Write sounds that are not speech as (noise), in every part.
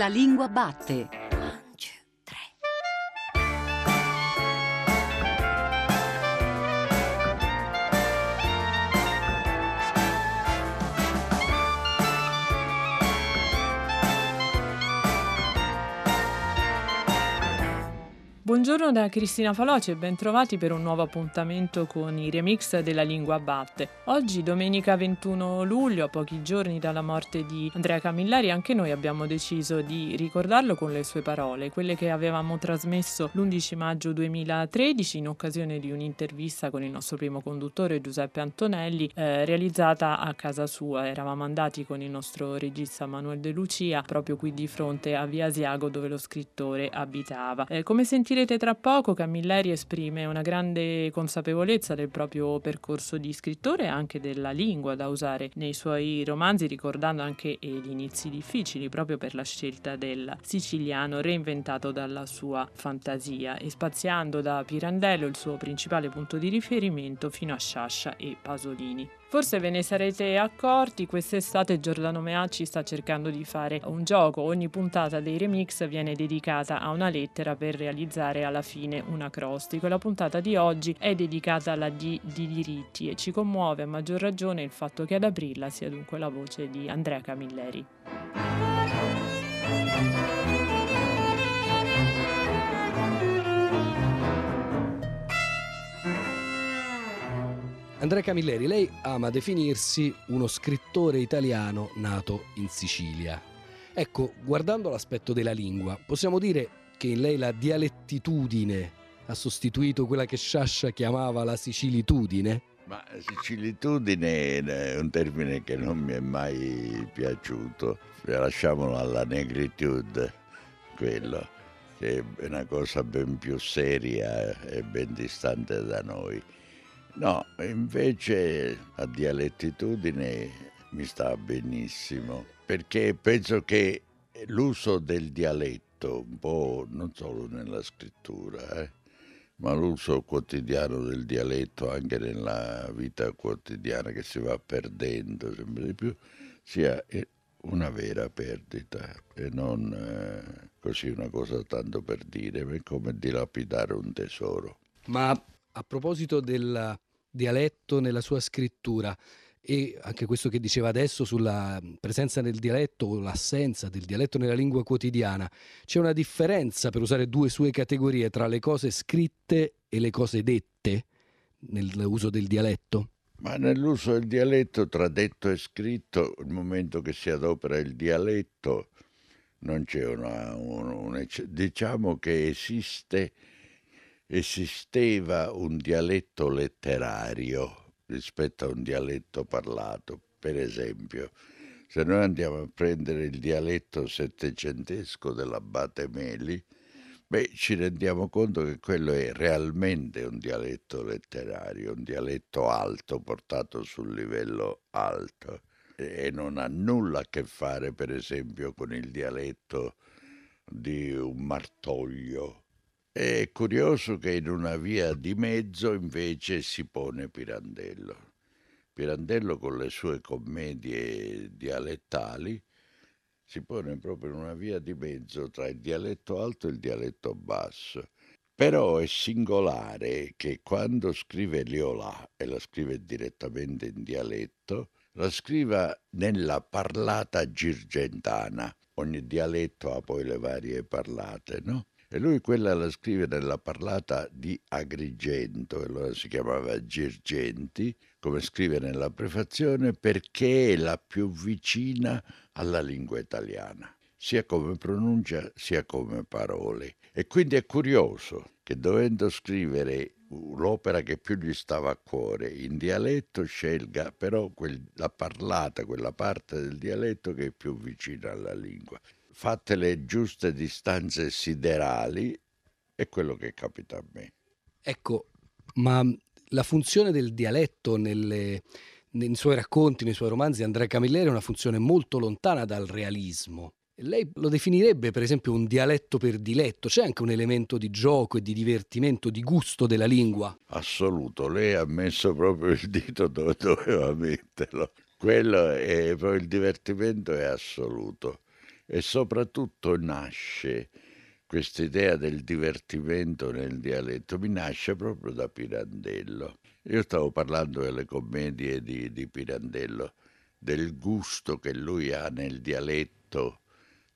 La lingua batte. Buongiorno da Cristina Faloce e bentrovati per un nuovo appuntamento con i remix della lingua batte. Oggi, domenica 21 luglio, a pochi giorni dalla morte di Andrea Camillari, anche noi abbiamo deciso di ricordarlo con le sue parole, quelle che avevamo trasmesso l'11 maggio 2013 in occasione di un'intervista con il nostro primo conduttore Giuseppe Antonelli, eh, realizzata a casa sua. Eravamo andati con il nostro regista Manuel De Lucia proprio qui di fronte a Via Asiago dove lo scrittore abitava. Eh, come sentirete Sentirete tra poco Camilleri esprime una grande consapevolezza del proprio percorso di scrittore e anche della lingua da usare nei suoi romanzi, ricordando anche gli inizi difficili proprio per la scelta del siciliano reinventato dalla sua fantasia e spaziando da Pirandello, il suo principale punto di riferimento, fino a Sciascia e Pasolini. Forse ve ne sarete accorti, quest'estate Giordano Meacci sta cercando di fare un gioco, ogni puntata dei remix viene dedicata a una lettera per realizzare alla fine un acrostico la puntata di oggi è dedicata alla D di diritti e ci commuove a maggior ragione il fatto che ad aprirla sia dunque la voce di Andrea Camilleri. Andrea Camilleri, lei ama definirsi uno scrittore italiano nato in Sicilia. Ecco, guardando l'aspetto della lingua, possiamo dire che in lei la dialettitudine ha sostituito quella che Sciascia chiamava la sicilitudine? Ma sicilitudine è un termine che non mi è mai piaciuto, lasciamolo alla negritude, quello, che è una cosa ben più seria e ben distante da noi. No, invece la dialettitudine mi sta benissimo, perché penso che l'uso del dialetto, un po' non solo nella scrittura, eh, ma l'uso quotidiano del dialetto anche nella vita quotidiana che si va perdendo sempre di più, sia eh, una vera perdita e non eh, così una cosa tanto per dire, ma è come dilapidare un tesoro. Ma a proposito del dialetto nella sua scrittura e anche questo che diceva adesso sulla presenza del dialetto o l'assenza del dialetto nella lingua quotidiana, c'è una differenza per usare due sue categorie tra le cose scritte e le cose dette nell'uso del dialetto? Ma nell'uso del dialetto tra detto e scritto, il momento che si adopera il dialetto, non c'è una, un, un, diciamo che esiste esisteva un dialetto letterario rispetto a un dialetto parlato. Per esempio, se noi andiamo a prendere il dialetto settecentesco dell'abate Meli, beh, ci rendiamo conto che quello è realmente un dialetto letterario, un dialetto alto, portato sul livello alto e non ha nulla a che fare, per esempio, con il dialetto di un martoglio è curioso che in una via di mezzo invece si pone Pirandello. Pirandello con le sue commedie dialettali si pone proprio in una via di mezzo tra il dialetto alto e il dialetto basso. Però è singolare che quando scrive Liolà, e la scrive direttamente in dialetto, la scriva nella parlata girgentana. Ogni dialetto ha poi le varie parlate, no? E lui quella la scrive nella parlata di Agrigento, allora si chiamava Girgenti, come scrive nella prefazione, perché è la più vicina alla lingua italiana, sia come pronuncia sia come parole. E quindi è curioso che dovendo scrivere l'opera che più gli stava a cuore in dialetto scelga però quel, la parlata, quella parte del dialetto che è più vicina alla lingua fatte le giuste distanze siderali, è quello che capita a me. Ecco, ma la funzione del dialetto nelle, nei suoi racconti, nei suoi romanzi, Andrea Camilleri è una funzione molto lontana dal realismo. Lei lo definirebbe per esempio un dialetto per diletto, c'è anche un elemento di gioco e di divertimento, di gusto della lingua? Assoluto, lei ha messo proprio il dito dove doveva metterlo. Quello è proprio il divertimento è assoluto e soprattutto nasce questa idea del divertimento nel dialetto mi nasce proprio da Pirandello. Io stavo parlando delle commedie di, di Pirandello, del gusto che lui ha nel dialetto,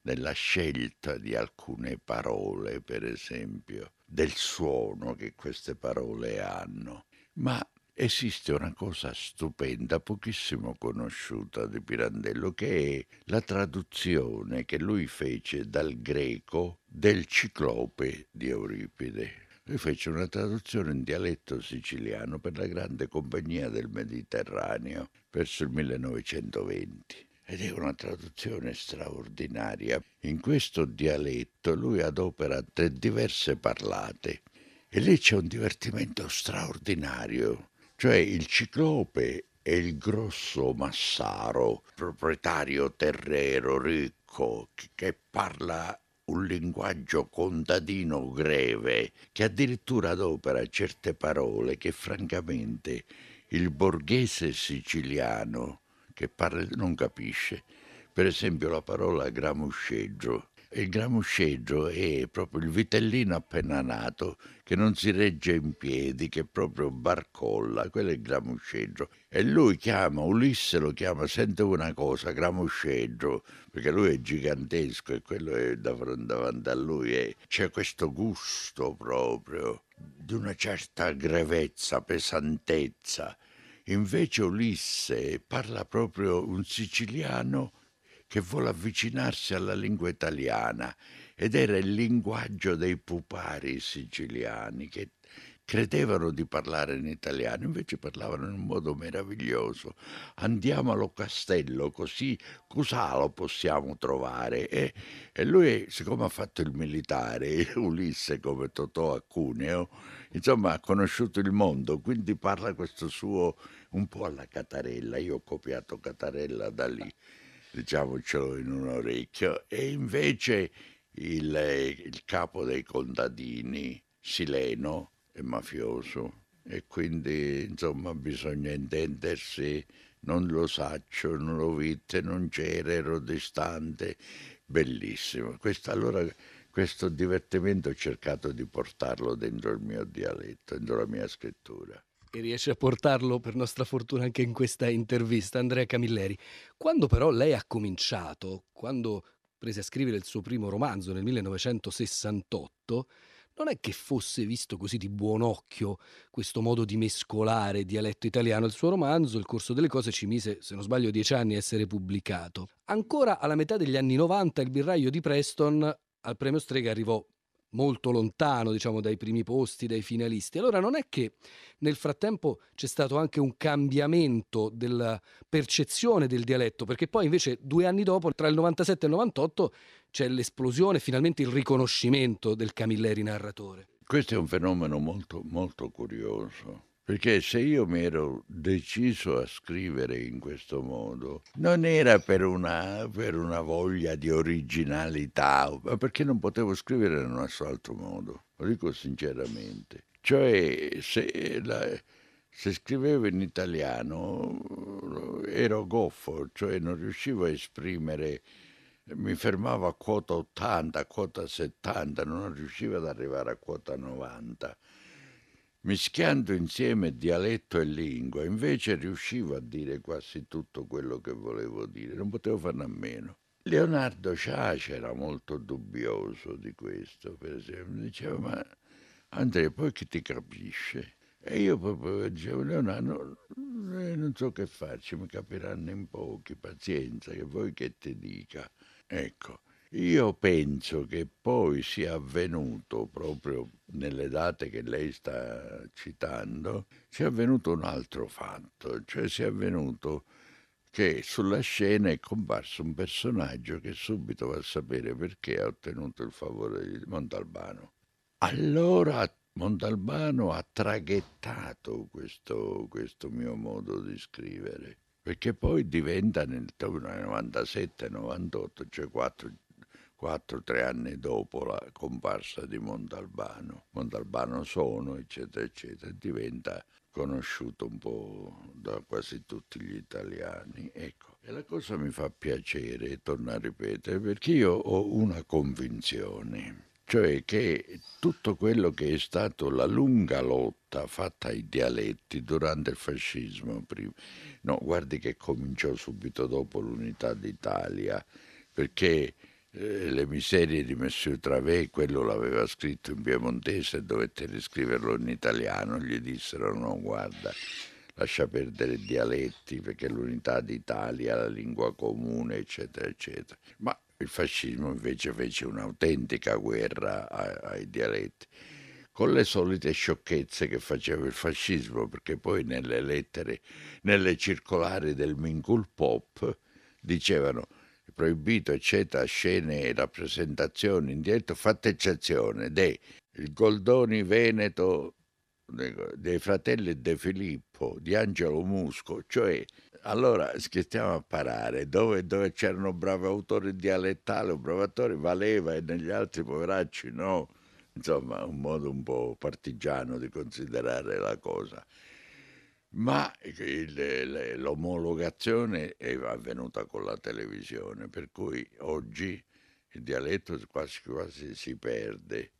nella scelta di alcune parole, per esempio, del suono che queste parole hanno. Ma esiste una cosa stupenda, pochissimo conosciuta di Pirandello, che è la traduzione che lui fece dal greco del Ciclope di Euripide. Lui fece una traduzione in dialetto siciliano per la grande compagnia del Mediterraneo verso il 1920 ed è una traduzione straordinaria. In questo dialetto lui adopera tre diverse parlate e lì c'è un divertimento straordinario cioè il ciclope è il grosso Massaro, proprietario terrero ricco, che parla un linguaggio contadino greve, che addirittura adopera certe parole che francamente il borghese siciliano che parla non capisce. Per esempio la parola gramusceggio il gramusceggio è proprio il vitellino appena nato che non si regge in piedi, che proprio barcolla, quello è il gramusceggio. E lui chiama, Ulisse lo chiama, sente una cosa, gramusceggio, perché lui è gigantesco e quello è davanti a lui e c'è questo gusto proprio di una certa grevezza, pesantezza. Invece Ulisse parla proprio un siciliano che vuole avvicinarsi alla lingua italiana ed era il linguaggio dei pupari siciliani che credevano di parlare in italiano, invece parlavano in un modo meraviglioso. Andiamo allo castello, così cosa lo possiamo trovare? E, e lui, siccome ha fatto il militare, (laughs) Ulisse come Totò a Cuneo, insomma ha conosciuto il mondo, quindi parla questo suo un po' alla Catarella. Io ho copiato Catarella da lì diciamocelo in un orecchio, e invece il, il capo dei contadini, Sileno, è mafioso e quindi insomma bisogna intendersi, non lo saccio, non lo vite, non c'era, ero distante, bellissimo. Questo, allora questo divertimento ho cercato di portarlo dentro il mio dialetto, dentro la mia scrittura e riesce a portarlo per nostra fortuna anche in questa intervista, Andrea Camilleri. Quando però lei ha cominciato, quando prese a scrivere il suo primo romanzo nel 1968, non è che fosse visto così di buon occhio questo modo di mescolare dialetto italiano. Il suo romanzo, Il corso delle cose, ci mise, se non sbaglio, dieci anni a essere pubblicato. Ancora alla metà degli anni 90 il birraio di Preston al premio Strega arrivò molto lontano, diciamo, dai primi posti, dai finalisti. Allora non è che nel frattempo c'è stato anche un cambiamento della percezione del dialetto, perché poi invece due anni dopo, tra il 97 e il 98, c'è l'esplosione, finalmente il riconoscimento del Camilleri narratore. Questo è un fenomeno molto, molto curioso perché se io mi ero deciso a scrivere in questo modo, non era per una, per una voglia di originalità, ma perché non potevo scrivere in un altro modo, lo dico sinceramente. Cioè, se, la, se scrivevo in italiano ero goffo, cioè non riuscivo a esprimere mi fermavo a quota 80, a quota 70, non riuscivo ad arrivare a quota 90 mischiando insieme dialetto e lingua, invece riuscivo a dire quasi tutto quello che volevo dire, non potevo farne a meno. Leonardo Ciaci era molto dubbioso di questo, per esempio, diceva ma Andrea poi chi ti capisce? E io proprio dicevo Leonardo eh, non so che farci, mi capiranno in pochi, pazienza, che vuoi che ti dica. Ecco, io penso che poi sia avvenuto proprio nelle date che lei sta citando, sia avvenuto un altro fatto, cioè sia avvenuto che sulla scena è comparso un personaggio che subito va a sapere perché ha ottenuto il favore di Montalbano. Allora Montalbano ha traghettato questo, questo mio modo di scrivere, perché poi diventa nel 97-98, cioè quattro quattro o tre anni dopo la comparsa di Montalbano. Montalbano sono, eccetera, eccetera, diventa conosciuto un po' da quasi tutti gli italiani. Ecco. E la cosa mi fa piacere, torno a ripetere, perché io ho una convinzione, cioè che tutto quello che è stato la lunga lotta fatta ai dialetti durante il fascismo, prima, no, guardi che cominciò subito dopo l'unità d'Italia, perché eh, le miserie di Monsieur Travé, quello l'aveva scritto in piemontese e dovette riscriverlo in italiano, gli dissero no guarda, lascia perdere i dialetti perché l'unità d'Italia, la lingua comune, eccetera, eccetera. Ma il fascismo invece fece un'autentica guerra ai dialetti con le solite sciocchezze che faceva il fascismo, perché poi nelle lettere, nelle circolari del Minkul Pop dicevano proibito, eccetera, scene e rappresentazioni in diretto, fatta eccezione il Goldoni Veneto dei fratelli De Filippo, di Angelo Musco, cioè allora stiamo a parare dove, dove c'erano bravi autori dialettali o bravi attori valeva e negli altri poveracci no. Insomma un modo un po' partigiano di considerare la cosa ma il, l'omologazione è avvenuta con la televisione, per cui oggi il dialetto quasi quasi si perde.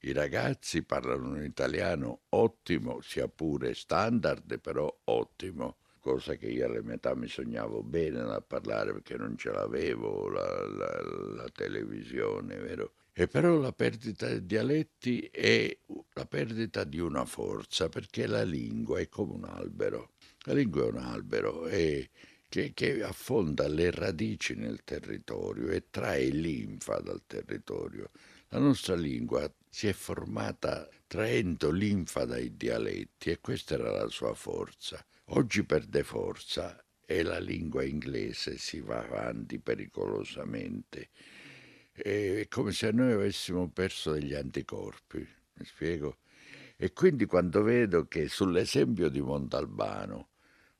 I ragazzi parlano un italiano ottimo, sia pure standard, però ottimo, cosa che io alle metà mi sognavo bene da parlare perché non ce l'avevo la, la, la televisione, vero? E però la perdita dei dialetti è la perdita di una forza, perché la lingua è come un albero. La lingua è un albero e che, che, affonda le radici nel territorio e trae linfa dal territorio. La nostra lingua si è formata traendo linfa dai dialetti e questa era la sua forza. Oggi perde forza e la lingua inglese si va avanti pericolosamente è come se noi avessimo perso degli anticorpi, mi spiego? E quindi quando vedo che sull'esempio di Montalbano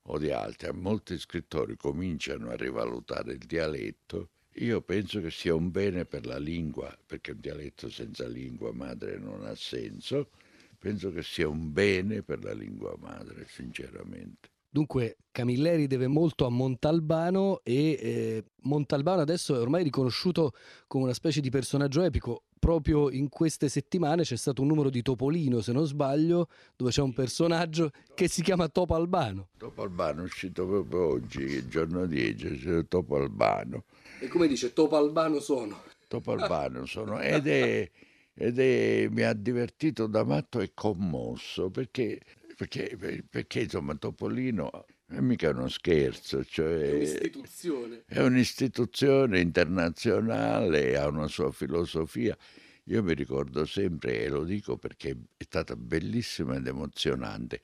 o di altri, molti scrittori cominciano a rivalutare il dialetto, io penso che sia un bene per la lingua, perché un dialetto senza lingua madre non ha senso, penso che sia un bene per la lingua madre, sinceramente. Dunque Camilleri deve molto a Montalbano e eh, Montalbano adesso è ormai riconosciuto come una specie di personaggio epico. Proprio in queste settimane c'è stato un numero di Topolino, se non sbaglio, dove c'è un personaggio che si chiama Topo Albano. Topo Albano è uscito proprio oggi, il giorno 10, c'è Topo Albano. E come dice, Topo Albano sono. Topo Albano sono ed è ed è, mi ha divertito da matto e commosso perché perché, perché insomma Topolino è mica uno scherzo, cioè è un'istituzione. È un'istituzione internazionale, ha una sua filosofia. Io mi ricordo sempre, e lo dico perché è stata bellissima ed emozionante,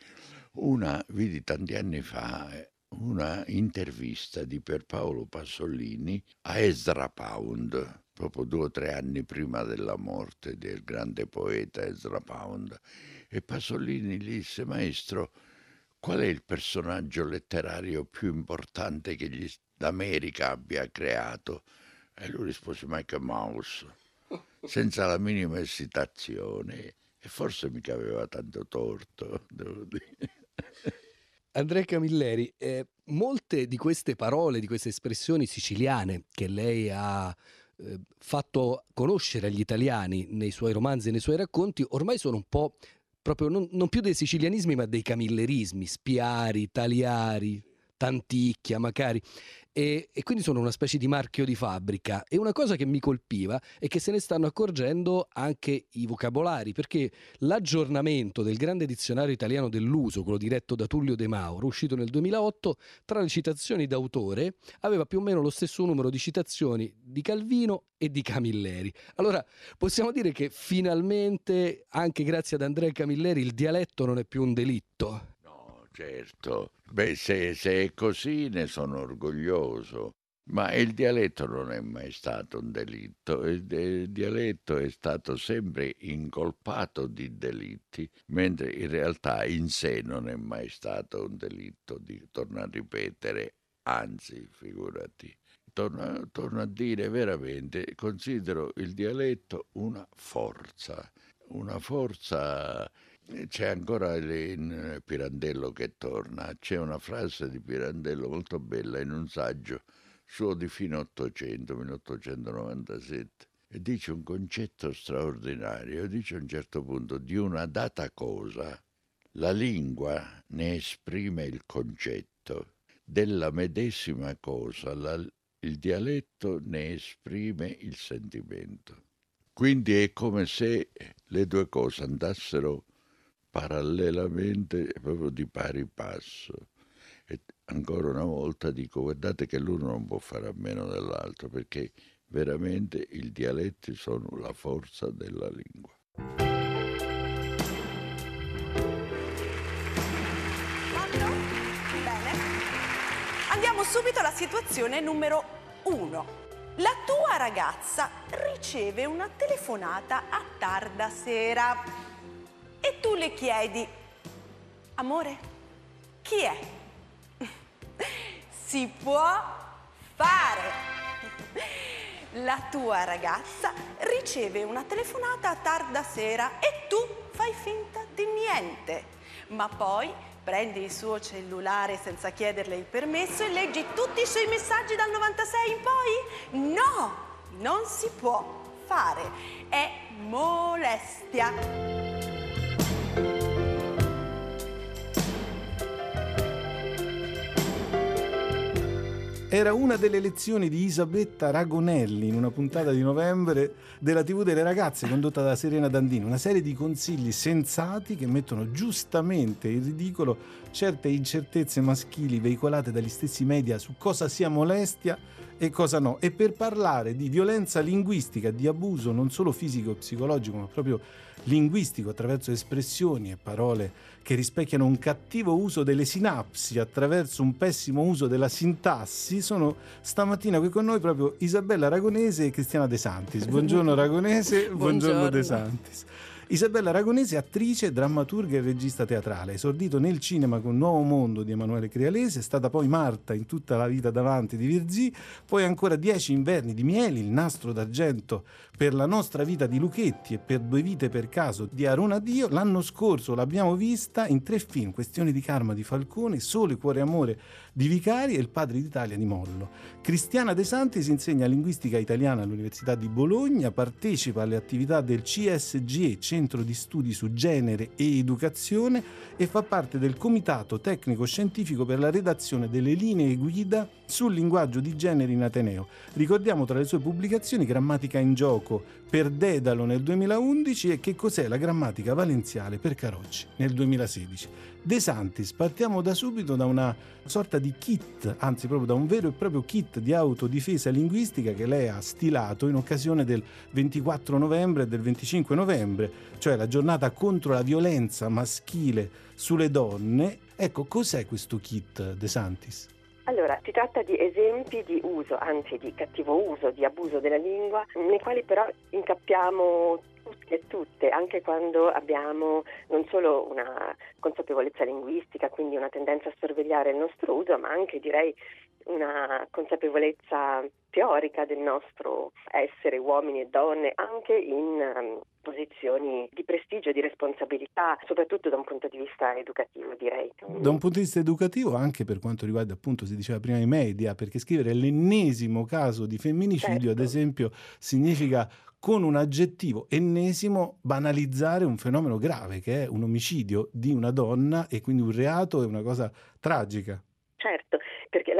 una, vidi tanti anni fa, una intervista di Pierpaolo Pasolini a Ezra Pound, proprio due o tre anni prima della morte del grande poeta Ezra Pound e Pasolini gli disse, maestro, qual è il personaggio letterario più importante che gli, l'America abbia creato? E lui rispose Michael Mouse, (laughs) senza la minima esitazione. E forse mica aveva tanto torto, devo dire. Andrea Camilleri, eh, molte di queste parole, di queste espressioni siciliane che lei ha eh, fatto conoscere agli italiani nei suoi romanzi e nei suoi racconti, ormai sono un po' proprio non, non più dei sicilianismi ma dei camillerismi, spiari, taliari, tanticchia, magari e, e, quindi sono una specie di marchio di fabbrica. E una cosa che mi colpiva è che se ne stanno accorgendo anche i vocabolari, perché l'aggiornamento del grande dizionario italiano dell'uso, quello diretto da Tullio De Mauro, uscito nel 2008, tra le citazioni d'autore aveva più o meno lo stesso numero di citazioni di Calvino e di Camilleri. Allora possiamo dire che finalmente, anche grazie ad Andrea Camilleri, il dialetto non è più un delitto. Certo, beh, se, se è così ne sono orgoglioso. Ma il dialetto non è mai stato un delitto, il, dialetto è stato sempre incolpato di delitti, mentre in realtà in sé non è mai stato un delitto, di, torno a ripetere, anzi, figurati. Torno, torno a dire veramente, considero il dialetto una forza, una forza C'è ancora in Pirandello che torna, c'è una frase di Pirandello molto bella in un saggio suo di fine 800, 1897, e dice un concetto straordinario, dice a un certo punto di una data cosa, la lingua ne esprime il concetto, della medesima cosa la, il dialetto ne esprime il sentimento. Quindi è come se le due cose andassero parallelamente proprio di pari passo. E ancora una volta dico, guardate che l'uno non può fare a meno dell'altro, perché veramente i dialetti sono la forza della lingua. Bene. Andiamo subito alla situazione numero uno. La tua ragazza riceve una telefonata a tarda sera e tu le chiedi, amore, chi è? Si può fare. La tua ragazza riceve una telefonata a tarda sera e tu fai finta di niente, ma poi prendi il suo cellulare senza chiederle il permesso e leggi tutti i suoi messaggi dal 96 in poi? No, non si può fare, è molestia. Era una delle lezioni di Isabetta Ragonelli in una puntata di novembre della TV delle ragazze condotta da Serena Dandini, una serie di consigli sensati che mettono giustamente in ridicolo certe incertezze maschili veicolate dagli stessi media su cosa sia molestia e cosa no. E per parlare di violenza linguistica, di abuso non solo fisico e psicologico, ma proprio linguistico attraverso espressioni e parole che rispecchiano un cattivo uso delle sinapsi attraverso un pessimo uso della sintassi, sono stamattina qui con noi proprio Isabella Aragonese e Cristiana De Santis. Buongiorno Aragonese, buongiorno, buongiorno De Santis. Isabella Aragonese, attrice, drammaturga e regista teatrale, esordito nel cinema con Nuovo Mondo di Emanuele Crealese, è stata poi Marta in tutta la vita davanti di Virzì, poi ancora Dieci inverni di Mieli, il nastro d'argento per la nostra vita di Luchetti e per Due vite per caso di Arona Dio. L'anno scorso l'abbiamo vista in tre film, Questioni di karma di Falcone, Sole, Cuore e Amore di Vicari e Il Padre d'Italia di Mollo. Cristiana De Santis insegna linguistica italiana all'Università di Bologna, partecipa alle attività del CSGE, Centro di Studi su Genere e Educazione, e fa parte del Comitato Tecnico Scientifico per la redazione delle linee guida sul linguaggio di genere in Ateneo. Ricordiamo tra le sue pubblicazioni Grammatica in gioco per Dedalo nel 2011 e Che cos'è la grammatica valenziale per Carocci nel 2016. De Santis, partiamo da subito da una sorta di kit, anzi proprio da un vero e proprio kit di autodifesa linguistica che lei ha stilato in occasione del 24 novembre e del 25 novembre, cioè la giornata contro la violenza maschile sulle donne. Ecco, cos'è questo kit De Santis? Allora, si tratta di esempi di uso, anzi di cattivo uso, di abuso della lingua, nei quali però incappiamo tutti e tutte, anche quando abbiamo non solo una consapevolezza linguistica, quindi una tendenza a sorvegliare il nostro uso, ma anche direi una consapevolezza teorica del nostro essere uomini e donne, anche in um, posizioni di prestigio e di responsabilità, soprattutto da un punto di vista educativo, direi. Da un punto di vista educativo, anche per quanto riguarda, appunto, si diceva prima i media, perché scrivere l'ennesimo caso di femminicidio, certo. ad esempio, significa con un aggettivo ennesimo banalizzare un fenomeno grave che è un omicidio di una donna e quindi un reato è una cosa tragica. Certo,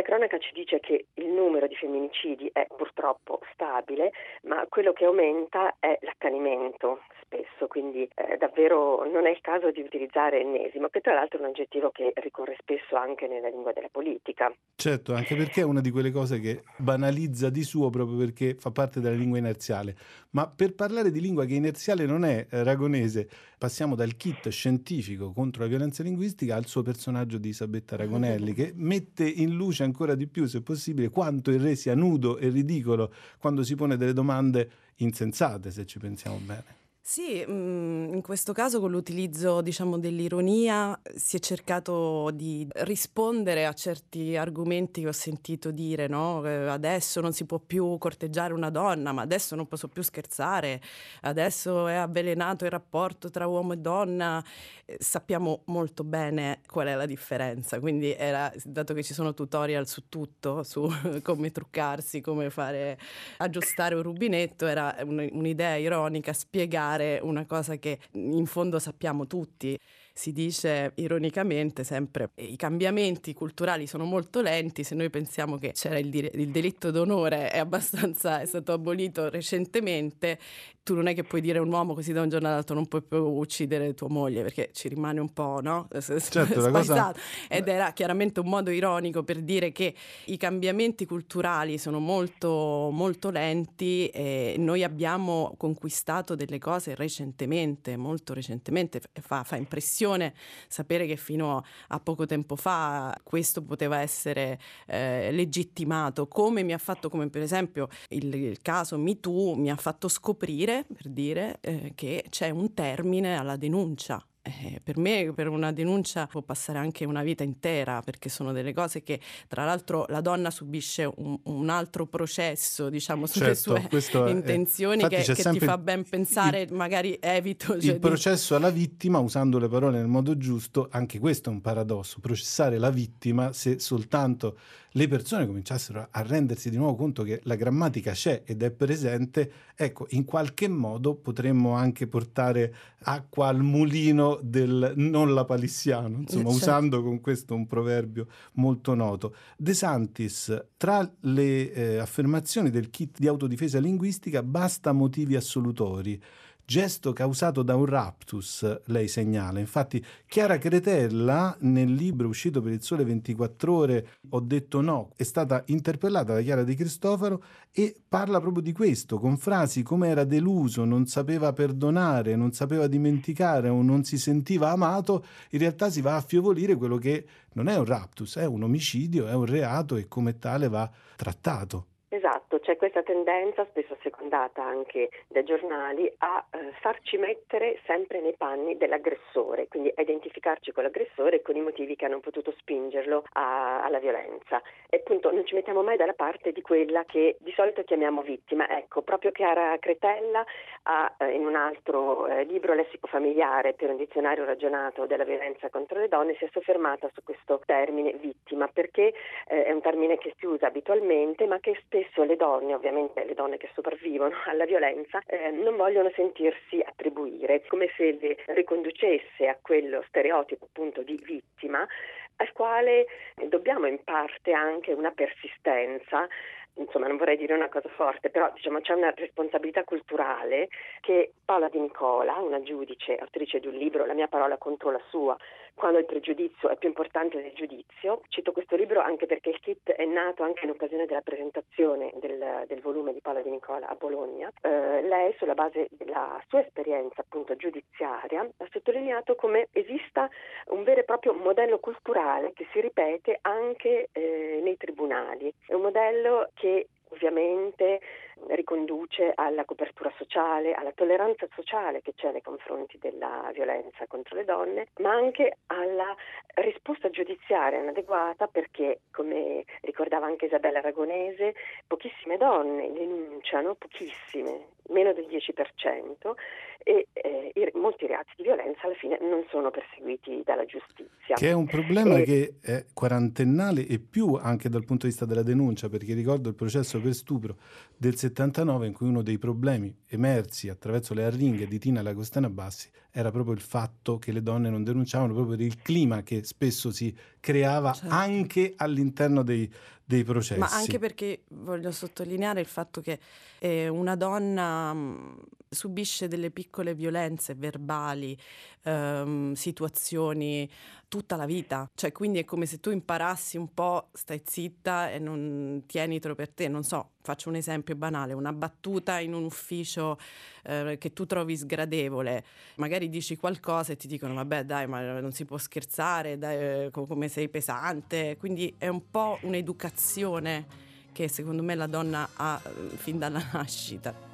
cronaca ci dice che il numero di femminicidi è purtroppo stabile, ma quello che aumenta è l'accanimento spesso, quindi eh, davvero non è il caso di utilizzare ennesimo, che tra l'altro è un aggettivo che ricorre spesso anche nella lingua della politica. Certo, anche perché è una di quelle cose che banalizza di suo proprio perché fa parte della lingua inerziale. Ma per parlare di lingua che inerziale non è eh, ragonese, passiamo dal kit scientifico contro la violenza linguistica al suo personaggio di Isabetta Ragonelli, che mette in luce ancora di più, se possibile, quanto il re sia nudo e ridicolo quando si pone delle domande insensate, se ci pensiamo bene. Sì, mm, in questo caso con l'utilizzo diciamo, dell'ironia si è cercato di rispondere a certi argomenti che ho sentito dire, no? adesso non si può più corteggiare una donna, ma adesso non posso più scherzare, adesso è avvelenato il rapporto tra uomo e donna, eh, sappiamo molto bene qual è la differenza, quindi era, dato che ci sono tutorial su tutto, su (laughs) come truccarsi, come fare, aggiustare un rubinetto, era un'idea ironica spiegare fare una cosa che in fondo sappiamo tutti. Si dice ironicamente sempre i cambiamenti culturali sono molto lenti, se noi pensiamo che c'era il, dire- il delitto d'onore è abbastanza è stato abolito recentemente, tu non è che puoi dire a un uomo così da un giorno all'altro non puoi più uccidere tua moglie perché ci rimane un po', no? (laughs) Certo, la cosa... Ed era chiaramente un modo ironico per dire che i cambiamenti culturali sono molto, molto lenti e noi abbiamo conquistato delle cose recentemente, molto recentemente, fa, fa impressione sapere che fino a poco tempo fa questo poteva essere eh, legittimato, come mi ha fatto, come per esempio il, il caso MeToo mi ha fatto scoprire, per dire, eh, che c'è un termine alla denuncia. Eh, per me per una denuncia può passare anche una vita intera perché sono delle cose che tra l'altro la donna subisce un, un altro processo diciamo sulle certo, sue intenzioni è, che, che ti fa ben pensare il, magari evito cioè, il di... processo alla vittima usando le parole nel modo giusto anche questo è un paradosso. Processare la vittima se soltanto le persone cominciassero a rendersi di nuovo conto che la grammatica c'è ed è presente, ecco, in qualche modo potremmo anche portare acqua al mulino del non lapalissiano, insomma, certo. usando con questo un proverbio molto noto. De Santis, tra le eh, affermazioni del kit di autodifesa linguistica, basta motivi assolutori gesto causato da un raptus, lei segnala. Infatti Chiara Cretella nel libro uscito per il Sole 24 ore, Ho detto no, è stata interpellata da Chiara Di Cristofaro e parla proprio di questo, con frasi come era deluso, non sapeva perdonare, non sapeva dimenticare o non si sentiva amato, in realtà si va a fievolire quello che non è un raptus, è un omicidio, è un reato e come tale va trattato. Esatto, c'è questa tendenza, spesso secondata anche dai giornali, a eh, farci mettere sempre nei panni dell'aggressore, quindi a identificarci con l'aggressore e con i motivi che hanno potuto spingerlo a, alla violenza. E appunto non ci mettiamo mai dalla parte di quella che di solito chiamiamo vittima. Ecco, proprio Chiara Cretella ha eh, in un altro eh, libro lessico familiare per un dizionario ragionato della violenza contro le donne si è soffermata su questo termine vittima perché eh, è un termine che si usa abitualmente ma che spesso spesso le donne, ovviamente le donne che sopravvivono (laughs) alla violenza, eh, non vogliono sentirsi attribuire, come se le riconducesse a quello stereotipo appunto di vittima al quale dobbiamo in parte anche una persistenza insomma non vorrei dire una cosa forte, però diciamo c'è una responsabilità culturale che Paola Di Nicola, una giudice, autrice di un libro, La mia parola contro la sua, quando il pregiudizio è più importante del giudizio, cito questo libro anche perché il kit è nato anche in occasione della presentazione del, del volume di Paola Di Nicola a Bologna. Eh, lei, sulla base della sua esperienza appunto giudiziaria, ha sottolineato come esista un vero e proprio modello culturale che si ripete anche eh, nei tribunali. È un modello che che ovviamente riconduce alla copertura sociale, alla tolleranza sociale che c'è nei confronti della violenza contro le donne, ma anche alla risposta giudiziaria inadeguata perché, come ricordava anche Isabella Aragonese, pochissime donne denunciano, pochissime, meno del 10%, e eh, molti reati di violenza alla fine non sono perseguiti dalla giustizia. Che è un problema e... che è quarantennale e più anche dal punto di vista della denuncia, perché ricordo il processo per stupro del 79 in cui uno dei problemi emersi attraverso le arringhe di Tina Lagostana Bassi era proprio il fatto che le donne non denunciavano, proprio del clima che spesso si creava certo. anche all'interno dei, dei, processi. Ma anche perché voglio sottolineare il fatto che eh, una donna mh, subisce delle piccole violenze verbali, ehm, situazioni tutta la vita. Cioè, quindi è come se tu imparassi un po', stai zitta e non tienitelo per te. Non so, faccio un esempio banale, una battuta in un ufficio eh, che tu trovi sgradevole, magari dici qualcosa e ti dicono vabbè dai, ma non si può scherzare, dai, eh, come sei pesante. Quindi è un po' un'educazione che secondo me la donna ha eh, fin dalla (laughs) nascita.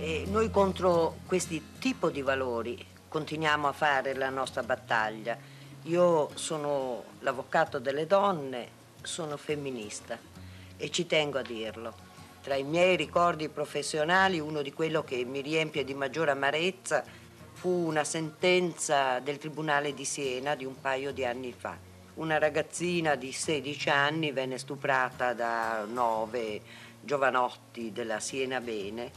E noi contro questi tipi di valori continuiamo a fare la nostra battaglia. Io sono l'avvocato delle donne, sono femminista e ci tengo a dirlo. Tra i miei ricordi professionali uno di quello che mi riempie di maggiore amarezza fu una sentenza del Tribunale di Siena di un paio di anni fa. Una ragazzina di 16 anni venne stuprata da nove giovanotti della Siena Bene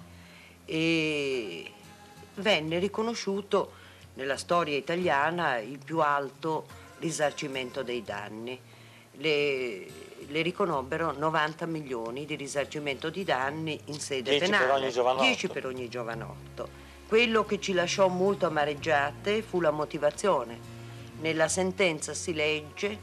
e venne riconosciuto nella storia italiana il più alto risarcimento dei danni. Le, le riconobbero 90 milioni di risarcimento di danni in sede 10 penale. per ogni giovanotto. 10 per ogni giovanotto. Quello che ci lasciò molto amareggiate fu la motivazione. Nella sentenza si legge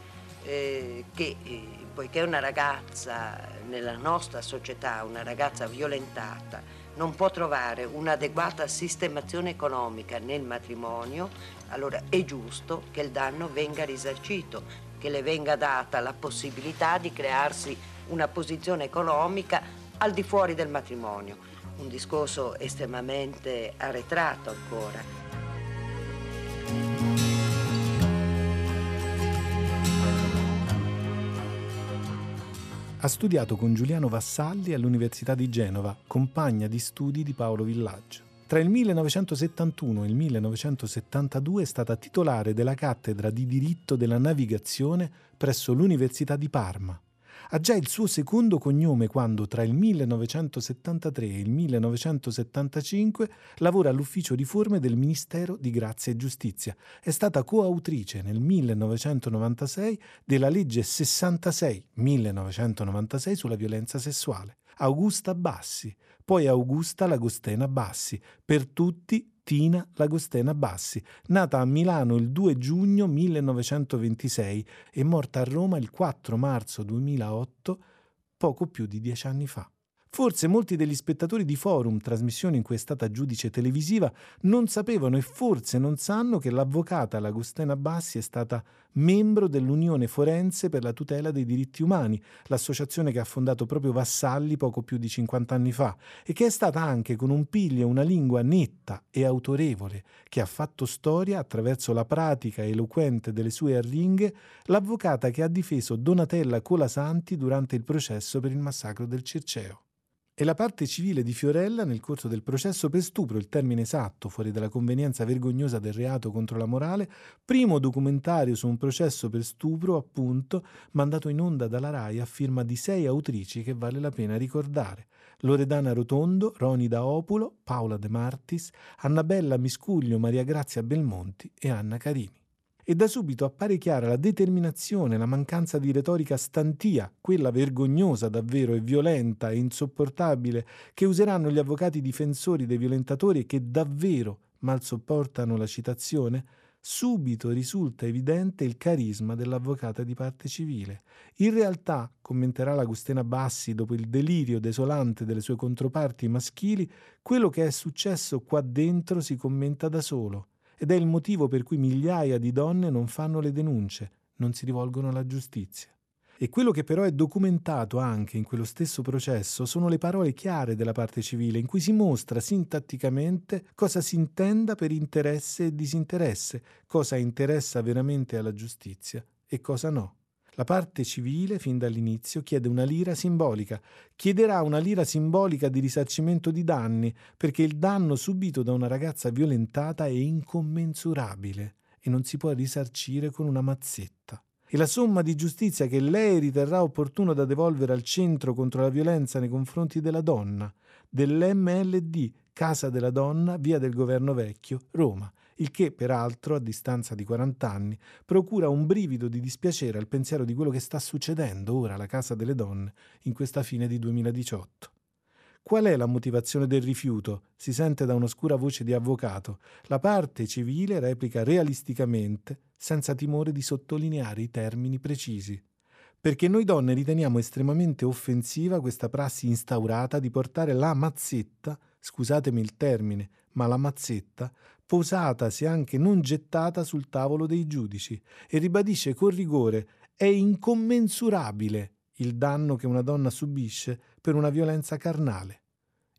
eh, che eh, poiché una ragazza nella nostra società, una ragazza violentata, non può trovare un'adeguata sistemazione economica nel matrimonio, allora è giusto che il danno venga risarcito, che le venga data la possibilità di crearsi una posizione economica al di fuori del matrimonio. Un discorso estremamente arretrato ancora. Ha studiato con Giuliano Vassalli all'Università di Genova, compagna di studi di Paolo Villaggio. Tra il 1971 e il 1972 è stata titolare della cattedra di diritto della navigazione presso l'Università di Parma. Ha già il suo secondo cognome quando tra il 1973 e il 1975 lavora all'ufficio riforme del Ministero di Grazia e Giustizia. È stata coautrice nel 1996 della legge 66-1996 sulla violenza sessuale. Augusta Bassi, poi Augusta Lagostena Bassi, per tutti Tina Lagostena Bassi, nata a Milano il 2 giugno 1926 e morta a Roma il 4 marzo 2008, poco più di dieci anni fa. Forse molti degli spettatori di Forum, trasmissione in cui è stata giudice televisiva, non sapevano e forse non sanno che l'avvocata Lagostena Bassi è stata membro dell'Unione Forense per la tutela dei diritti umani, l'associazione che ha fondato proprio Vassalli poco più di 50 anni fa, e che è stata anche con un piglio e una lingua netta e autorevole, che ha fatto storia attraverso la pratica eloquente delle sue arringhe, l'avvocata che ha difeso Donatella Colasanti durante il processo per il massacro del Circeo e la parte civile di Fiorella nel corso del processo per stupro, il termine esatto, fuori dalla convenienza vergognosa del reato contro la morale, primo documentario su un processo per stupro, appunto, mandato in onda dalla RAI a firma di sei autrici che vale la pena ricordare. Loredana Rotondo, Ronida Opulo, Paola De Martis, Annabella Miscuglio, Maria Grazia Belmonti e Anna Carini e da subito appare chiara la determinazione, la mancanza di retorica stantia, quella vergognosa davvero e violenta e insopportabile che useranno gli avvocati difensori dei violentatori che davvero mal sopportano la citazione, subito risulta evidente il carisma dell'avvocata di parte civile. In realtà, commenterà l'Agostena Bassi dopo il delirio desolante delle sue controparti maschili, quello che è successo qua dentro si commenta da solo ed è il motivo per cui migliaia di donne non fanno le denunce, non si rivolgono alla giustizia. E quello che però è documentato anche in quello stesso processo sono le parole chiare della parte civile, in cui si mostra sintatticamente cosa si intenda per interesse e disinteresse, cosa interessa veramente alla giustizia e cosa no. La parte civile, fin dall'inizio, chiede una lira simbolica. Chiederà una lira simbolica di risarcimento di danni, perché il danno subito da una ragazza violentata è incommensurabile e non si può risarcire con una mazzetta. E la somma di giustizia che lei riterrà opportuno da devolvere al centro contro la violenza nei confronti della donna, dell'MLD, Casa della Donna, via del Governo Vecchio, Roma, il che peraltro, a distanza di 40 anni, procura un brivido di dispiacere al pensiero di quello che sta succedendo ora alla Casa delle Donne in questa fine di 2018. Qual è la motivazione del rifiuto? Si sente da un'oscura voce di avvocato. La parte civile replica realisticamente, senza timore di sottolineare i termini precisi. Perché noi donne riteniamo estremamente offensiva questa prassi instaurata di portare la mazzetta, scusatemi il termine, ma la mazzetta, posata se anche non gettata sul tavolo dei giudici e ribadisce con rigore è incommensurabile il danno che una donna subisce per una violenza carnale.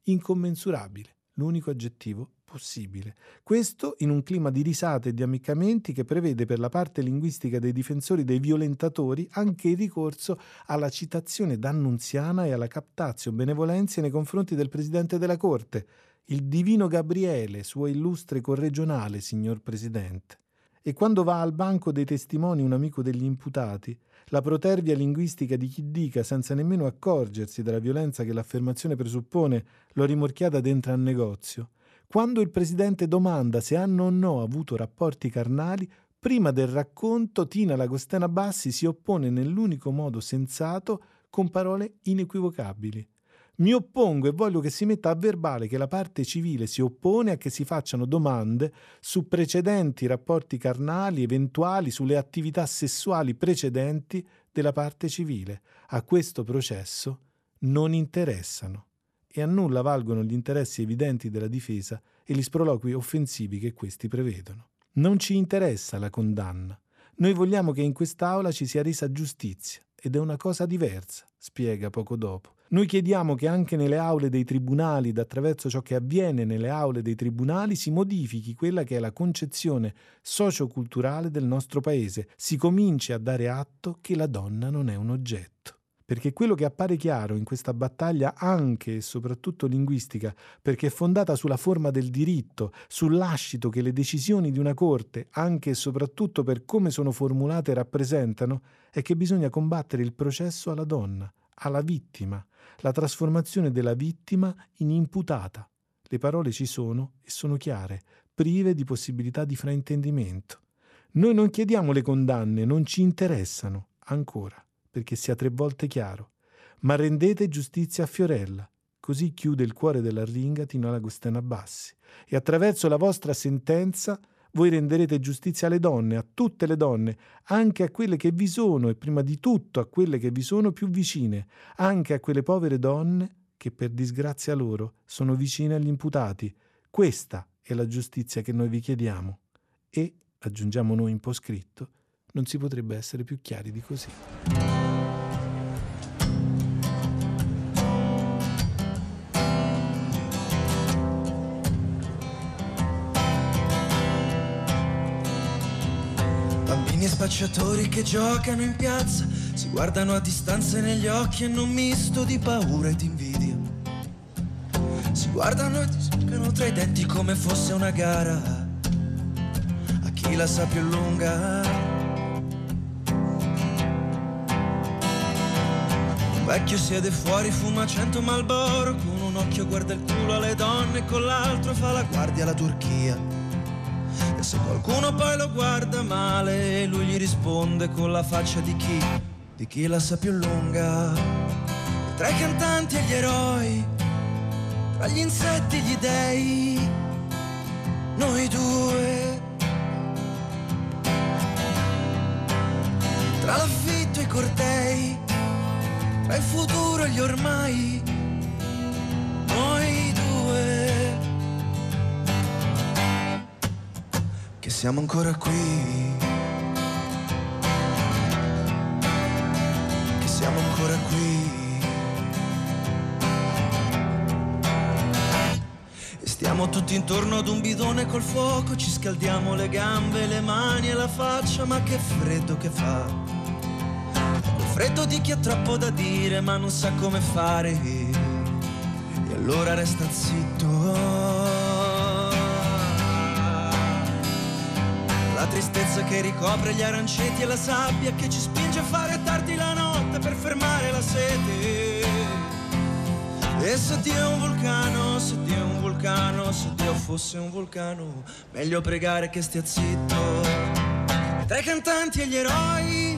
Incommensurabile. l'unico aggettivo possibile. Questo in un clima di risate e di ammiccamenti che prevede per la parte linguistica dei difensori dei violentatori anche il ricorso alla citazione d'annunziana e alla captazio benevolenza nei confronti del Presidente della Corte, il divino Gabriele, suo illustre corregionale, signor Presidente. E quando va al banco dei testimoni un amico degli imputati, la protervia linguistica di chi dica, senza nemmeno accorgersi della violenza che l'affermazione presuppone, l'ho rimorchiata dentro al negozio. Quando il presidente domanda se hanno o no avuto rapporti carnali, prima del racconto Tina Lagostena Bassi si oppone nell'unico modo sensato con parole inequivocabili. Mi oppongo e voglio che si metta a verbale che la parte civile si oppone a che si facciano domande su precedenti rapporti carnali eventuali, sulle attività sessuali precedenti della parte civile. A questo processo non interessano e a nulla valgono gli interessi evidenti della difesa e gli sproloqui offensivi che questi prevedono. Non ci interessa la condanna. Noi vogliamo che in quest'aula ci sia resa giustizia ed è una cosa diversa, spiega poco dopo. Noi chiediamo che anche nelle aule dei tribunali ed attraverso ciò che avviene nelle aule dei tribunali si modifichi quella che è la concezione socioculturale del nostro paese, si cominci a dare atto che la donna non è un oggetto perché quello che appare chiaro in questa battaglia anche e soprattutto linguistica, perché è fondata sulla forma del diritto, sull'ascito che le decisioni di una corte, anche e soprattutto per come sono formulate, rappresentano, è che bisogna combattere il processo alla donna, alla vittima, la trasformazione della vittima in imputata. Le parole ci sono e sono chiare, prive di possibilità di fraintendimento. Noi non chiediamo le condanne, non ci interessano ancora perché sia tre volte chiaro. Ma rendete giustizia a Fiorella. Così chiude il cuore della ringa Tino Agostena Bassi. E attraverso la vostra sentenza voi renderete giustizia alle donne, a tutte le donne, anche a quelle che vi sono e prima di tutto a quelle che vi sono più vicine, anche a quelle povere donne che per disgrazia loro sono vicine agli imputati. Questa è la giustizia che noi vi chiediamo. E, aggiungiamo noi in po' scritto, non si potrebbe essere più chiari di così. E spacciatori che giocano in piazza si guardano a distanza negli occhi e non misto di paura e di invidia. Si guardano e ti spiegano tra i denti come fosse una gara. A chi la sa più lunga vecchio siede fuori, fuma cento malboro, con un occhio guarda il culo alle donne e con l'altro fa la guardia alla Turchia. Se qualcuno poi lo guarda male, lui gli risponde con la faccia di chi, di chi la sa più lunga. Tra i cantanti e gli eroi, tra gli insetti e gli dei, noi due. Tra l'affitto e i cortei tra il futuro e gli ormai, siamo ancora qui, che siamo ancora qui. E Stiamo tutti intorno ad un bidone col fuoco, ci scaldiamo le gambe, le mani e la faccia, ma che freddo che fa freddo di chi ha troppo da dire ma non sa come fare e allora resta zitto. Tristezza che ricopre gli aranceti e la sabbia che ci spinge a fare tardi la notte per fermare la sete. E se Dio è un vulcano, se Dio è un vulcano, se Dio fosse un vulcano, meglio pregare che stia zitto. Tra i cantanti e gli eroi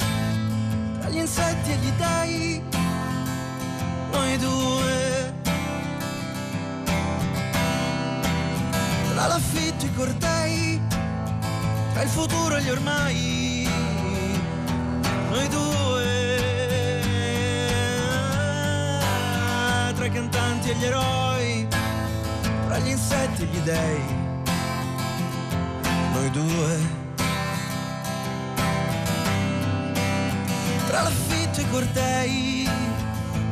gli insetti e gli dei, noi due. Tra l'affitto e i cortei, tra il futuro e gli ormai, noi due. Tra i cantanti e gli eroi, tra gli insetti e gli dei, noi due. tra l'affitto e i cortei,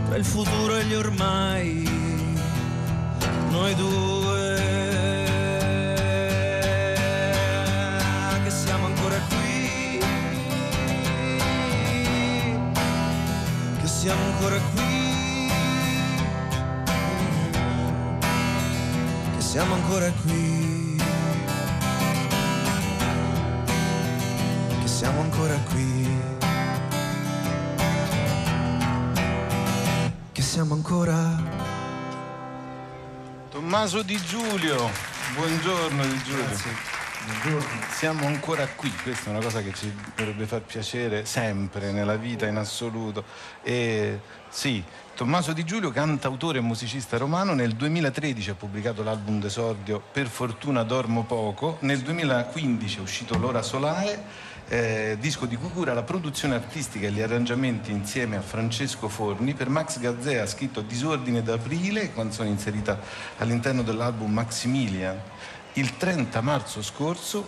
tra il futuro e gli ormai, noi due. Siamo ancora qui, che siamo ancora qui, che siamo ancora qui, che siamo ancora. Tommaso Di Giulio, buongiorno Di Giulio. Buongiorno. Siamo ancora qui, questa è una cosa che ci dovrebbe far piacere sempre nella vita in assoluto. E sì, Tommaso Di Giulio, cantautore e musicista romano, nel 2013 ha pubblicato l'album d'esordio Per fortuna dormo poco, nel 2015 è uscito L'ora solare, eh, disco di cui cura la produzione artistica e gli arrangiamenti insieme a Francesco Forni. Per Max Gazzea ha scritto Disordine d'aprile, canzone inserita all'interno dell'album Maximilian. Il 30 marzo scorso,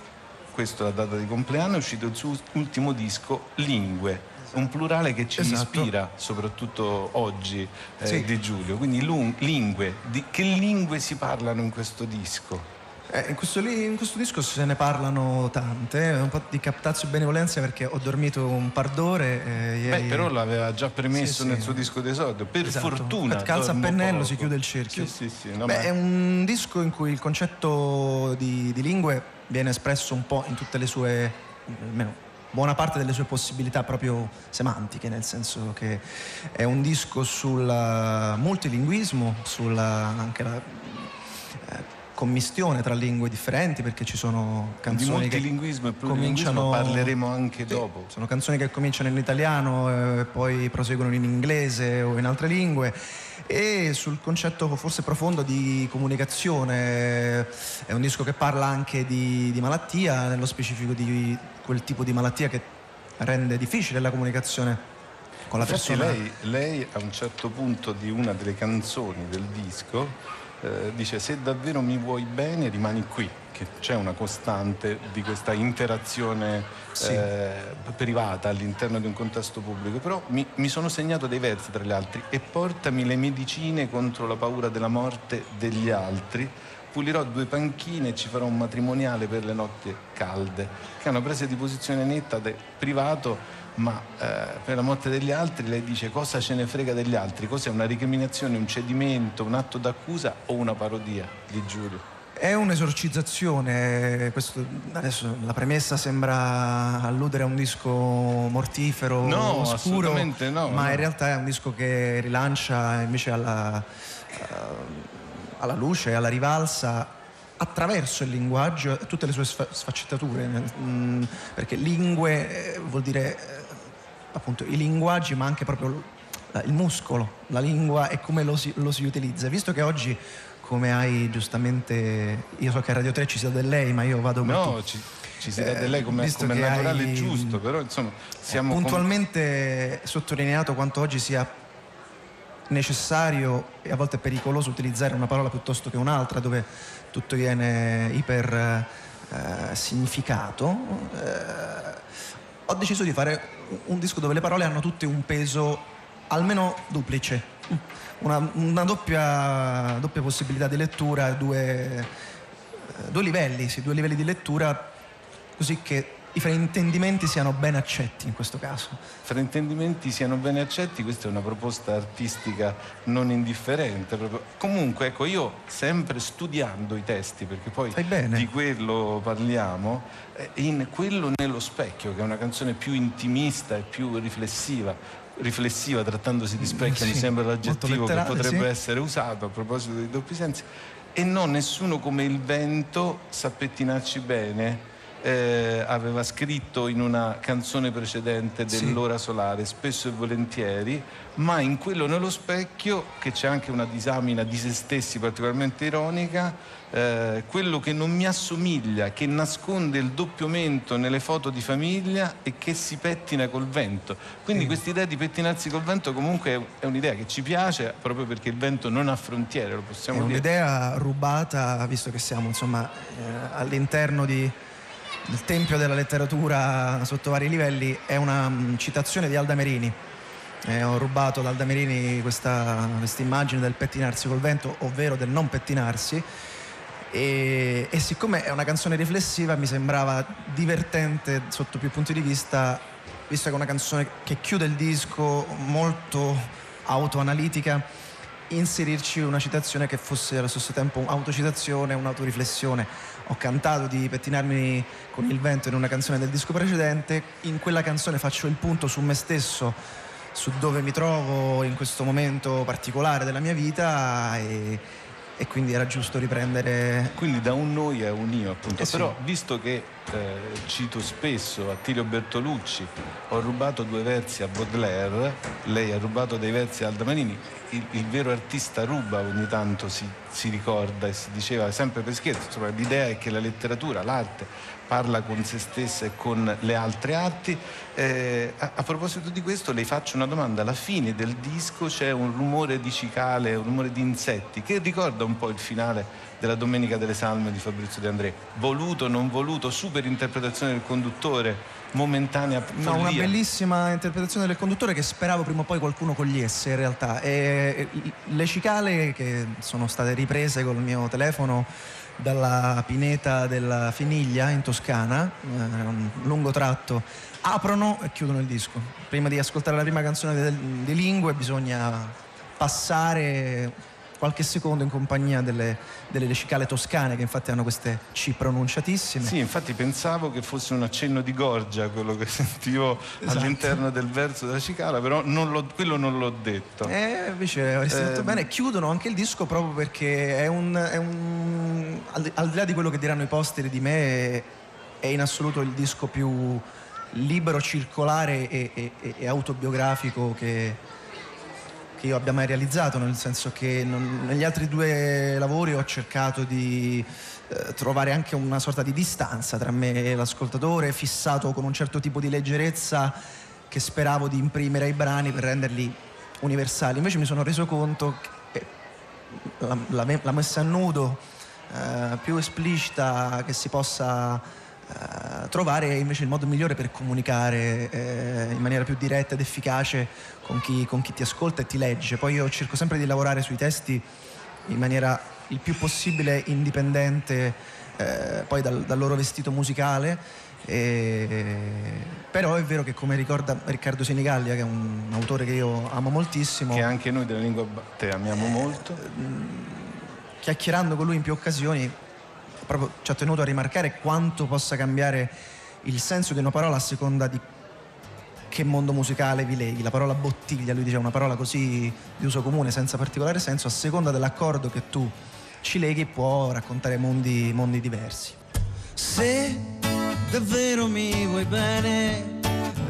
questa è la data di compleanno, è uscito il suo ultimo disco Lingue, un plurale che ci Esatto. ispira soprattutto oggi eh, Sì. di Giulio. Quindi lingue, di- che lingue si parlano in questo disco? Eh, in, questo li- in questo disco se ne parlano tante, un po' di captazio e benevolenza perché ho dormito un par d'ore eh, ieri. Beh, però l'aveva già premesso Sì, nel sì. suo disco d'esordio. Per Esatto. fortuna. Calza a pennello, poco. si chiude il cerchio. Sì, sì, sì. no, Beh, ma- è un disco in cui il concetto di, di lingue viene espresso un po' in tutte le sue, almeno buona parte delle sue possibilità proprio semantiche, nel senso che è un disco sul multilinguismo, sulla anche la eh, commistione tra lingue differenti, perché ci sono di canzoni che multilinguismo e plurilinguismo cominciano parleremo anche Sì, dopo. Sono canzoni che cominciano in italiano e poi proseguono in inglese o in altre lingue. E sul concetto forse profondo di comunicazione, è un disco che parla anche di, di malattia, nello specifico di quel tipo di malattia che rende difficile la comunicazione con la Infatti persona. lei, lei a un certo punto di una delle canzoni del disco eh, dice se davvero mi vuoi bene rimani qui, che c'è una costante di questa interazione Sì. eh, privata all'interno di un contesto pubblico, però mi, mi sono segnato dei versi tra gli altri e portami le medicine contro la paura della morte degli altri. Pulirò due panchine e ci farò un matrimoniale per le notti calde, che è una presa di posizione netta del privato ma eh, per la morte degli altri lei dice cosa ce ne frega degli altri, cos'è una ricriminazione, un cedimento, un atto d'accusa o una parodia di Giulio? È un'esorcizzazione, questo, adesso la premessa sembra alludere a un disco mortifero, No, oscuro, assolutamente no, ma no. in realtà è un disco che rilancia invece alla, eh, alla luce, alla rivalsa attraverso il linguaggio e tutte le sue sfa- sfaccettature, Mm, perché lingue eh, vuol dire eh, appunto i linguaggi ma anche proprio il muscolo, la lingua e come lo si, lo si utilizza. Visto che oggi come hai giustamente, io so che a Radio 3 ci sia del lei, ma io vado No, molto- ci, ci si dà Eh, di lei come, visto come che naturale hai- giusto, però insomma siamo con- puntualmente sottolineato quanto oggi sia necessario e a volte pericoloso utilizzare una parola piuttosto che un'altra dove tutto viene iper eh, significato. Eh, ho deciso di fare un disco dove le parole hanno tutte un peso almeno duplice, una, una doppia, doppia possibilità di lettura, due, eh, due livelli, sì, due livelli di lettura così che i fraintendimenti siano ben accetti in questo caso. fraintendimenti siano ben accetti, questa è una proposta artistica non indifferente. proprio. Comunque, ecco, io sempre studiando i testi, perché poi di quello parliamo, eh, in quello nello specchio, che è una canzone più intimista e più riflessiva. Riflessiva, trattandosi di specchio, mi Sì, sembra molto l'aggettivo che potrebbe sì. essere usato a proposito dei doppi sensi. E no, nessuno come il vento sa pettinarci bene. Eh, aveva scritto in una canzone precedente Sì. dell'ora solare, spesso e volentieri, ma in quello nello specchio, che c'è anche una disamina di se stessi particolarmente ironica, eh, quello che non mi assomiglia, che nasconde il doppio mento nelle foto di famiglia e che si pettina col vento. Quindi questa idea di pettinarsi col vento comunque è- è un'idea che ci piace proprio perché il vento non ha frontiere, lo È possiamo dire. un'idea rubata, visto che siamo insomma eh, all'interno di- del tempio della letteratura sotto vari livelli, è una mm, citazione di Alda Merini. Eh, ho rubato da Alda Merini questa immagine del pettinarsi col vento, ovvero del non pettinarsi. E, e siccome è una canzone riflessiva, mi sembrava divertente sotto più punti di vista visto che è una canzone che chiude il disco molto autoanalitica, inserirci una citazione che fosse allo stesso tempo un'autocitazione, un'autoriflessione. Ho cantato di pettinarmi con il vento in una canzone del disco precedente, in quella canzone faccio il punto su me stesso, su dove mi trovo in questo momento particolare della mia vita e, e quindi era giusto riprendere. Quindi da un noi a un io, appunto. Eh sì. Però, visto che eh, cito spesso Attilio Bertolucci, ho rubato due versi a Baudelaire, lei ha rubato dei versi a Alda Manini, il, il vero artista ruba ogni tanto si, si ricorda e si diceva sempre per scherzo, l'idea è che la letteratura, l'arte parla con se stessa e con le altre arti. Eh, a, a proposito di questo le faccio una domanda, alla fine del disco c'è un rumore di cicale, un rumore di insetti che ricorda un po' il finale della Domenica delle Salme di Fabrizio De André, voluto, non voluto, super interpretazione del conduttore, momentanea No, una bellissima interpretazione del conduttore che speravo prima o poi qualcuno cogliesse in realtà. E, le cicale che sono state riprese col mio telefono dalla pineta della Finiglia in Toscana, eh, un lungo tratto, aprono e chiudono il disco. Prima di ascoltare la prima canzone di Lingue bisogna passare qualche secondo in compagnia delle, delle cicale toscane che infatti hanno queste C pronunciatissime. Sì, infatti pensavo che fosse un accenno di gorgia quello che (laughs) sentivo Esatto. all'interno del verso della cicala, però non l'ho- quello non l'ho detto. Eh, invece avresti detto Ehm. bene, chiudono anche il disco proprio perché è un, è un- al, di- al di là di quello che diranno i posteri di me, è, è in assoluto il disco più libero, circolare e- e- e autobiografico che, che io abbia mai realizzato, nel senso che non- negli altri due lavori ho cercato di eh, trovare anche una sorta di distanza tra me e l'ascoltatore, fissato con un certo tipo di leggerezza che speravo di imprimere ai brani per renderli universali. Invece mi sono reso conto che la, la me- la messa a nudo eh, più esplicita che si possa eh, trovare invece il modo migliore per comunicare eh, in maniera più diretta ed efficace con chi, con chi ti ascolta e ti legge. Poi io cerco sempre di lavorare sui testi in maniera il più possibile indipendente eh, poi dal, dal loro vestito musicale. e- però è vero che come ricorda Riccardo Senigallia, che è un autore che io amo moltissimo, Che anche noi della lingua batte amiamo molto. chiacchierando con lui in più occasioni, proprio ci ha tenuto a rimarcare quanto possa cambiare il senso di una parola a seconda di che mondo musicale vi leghi. La parola bottiglia, lui dice, una parola così di uso comune, senza particolare senso, a seconda dell'accordo che tu ci leghi può raccontare mondi, mondi diversi. Se davvero mi vuoi bene,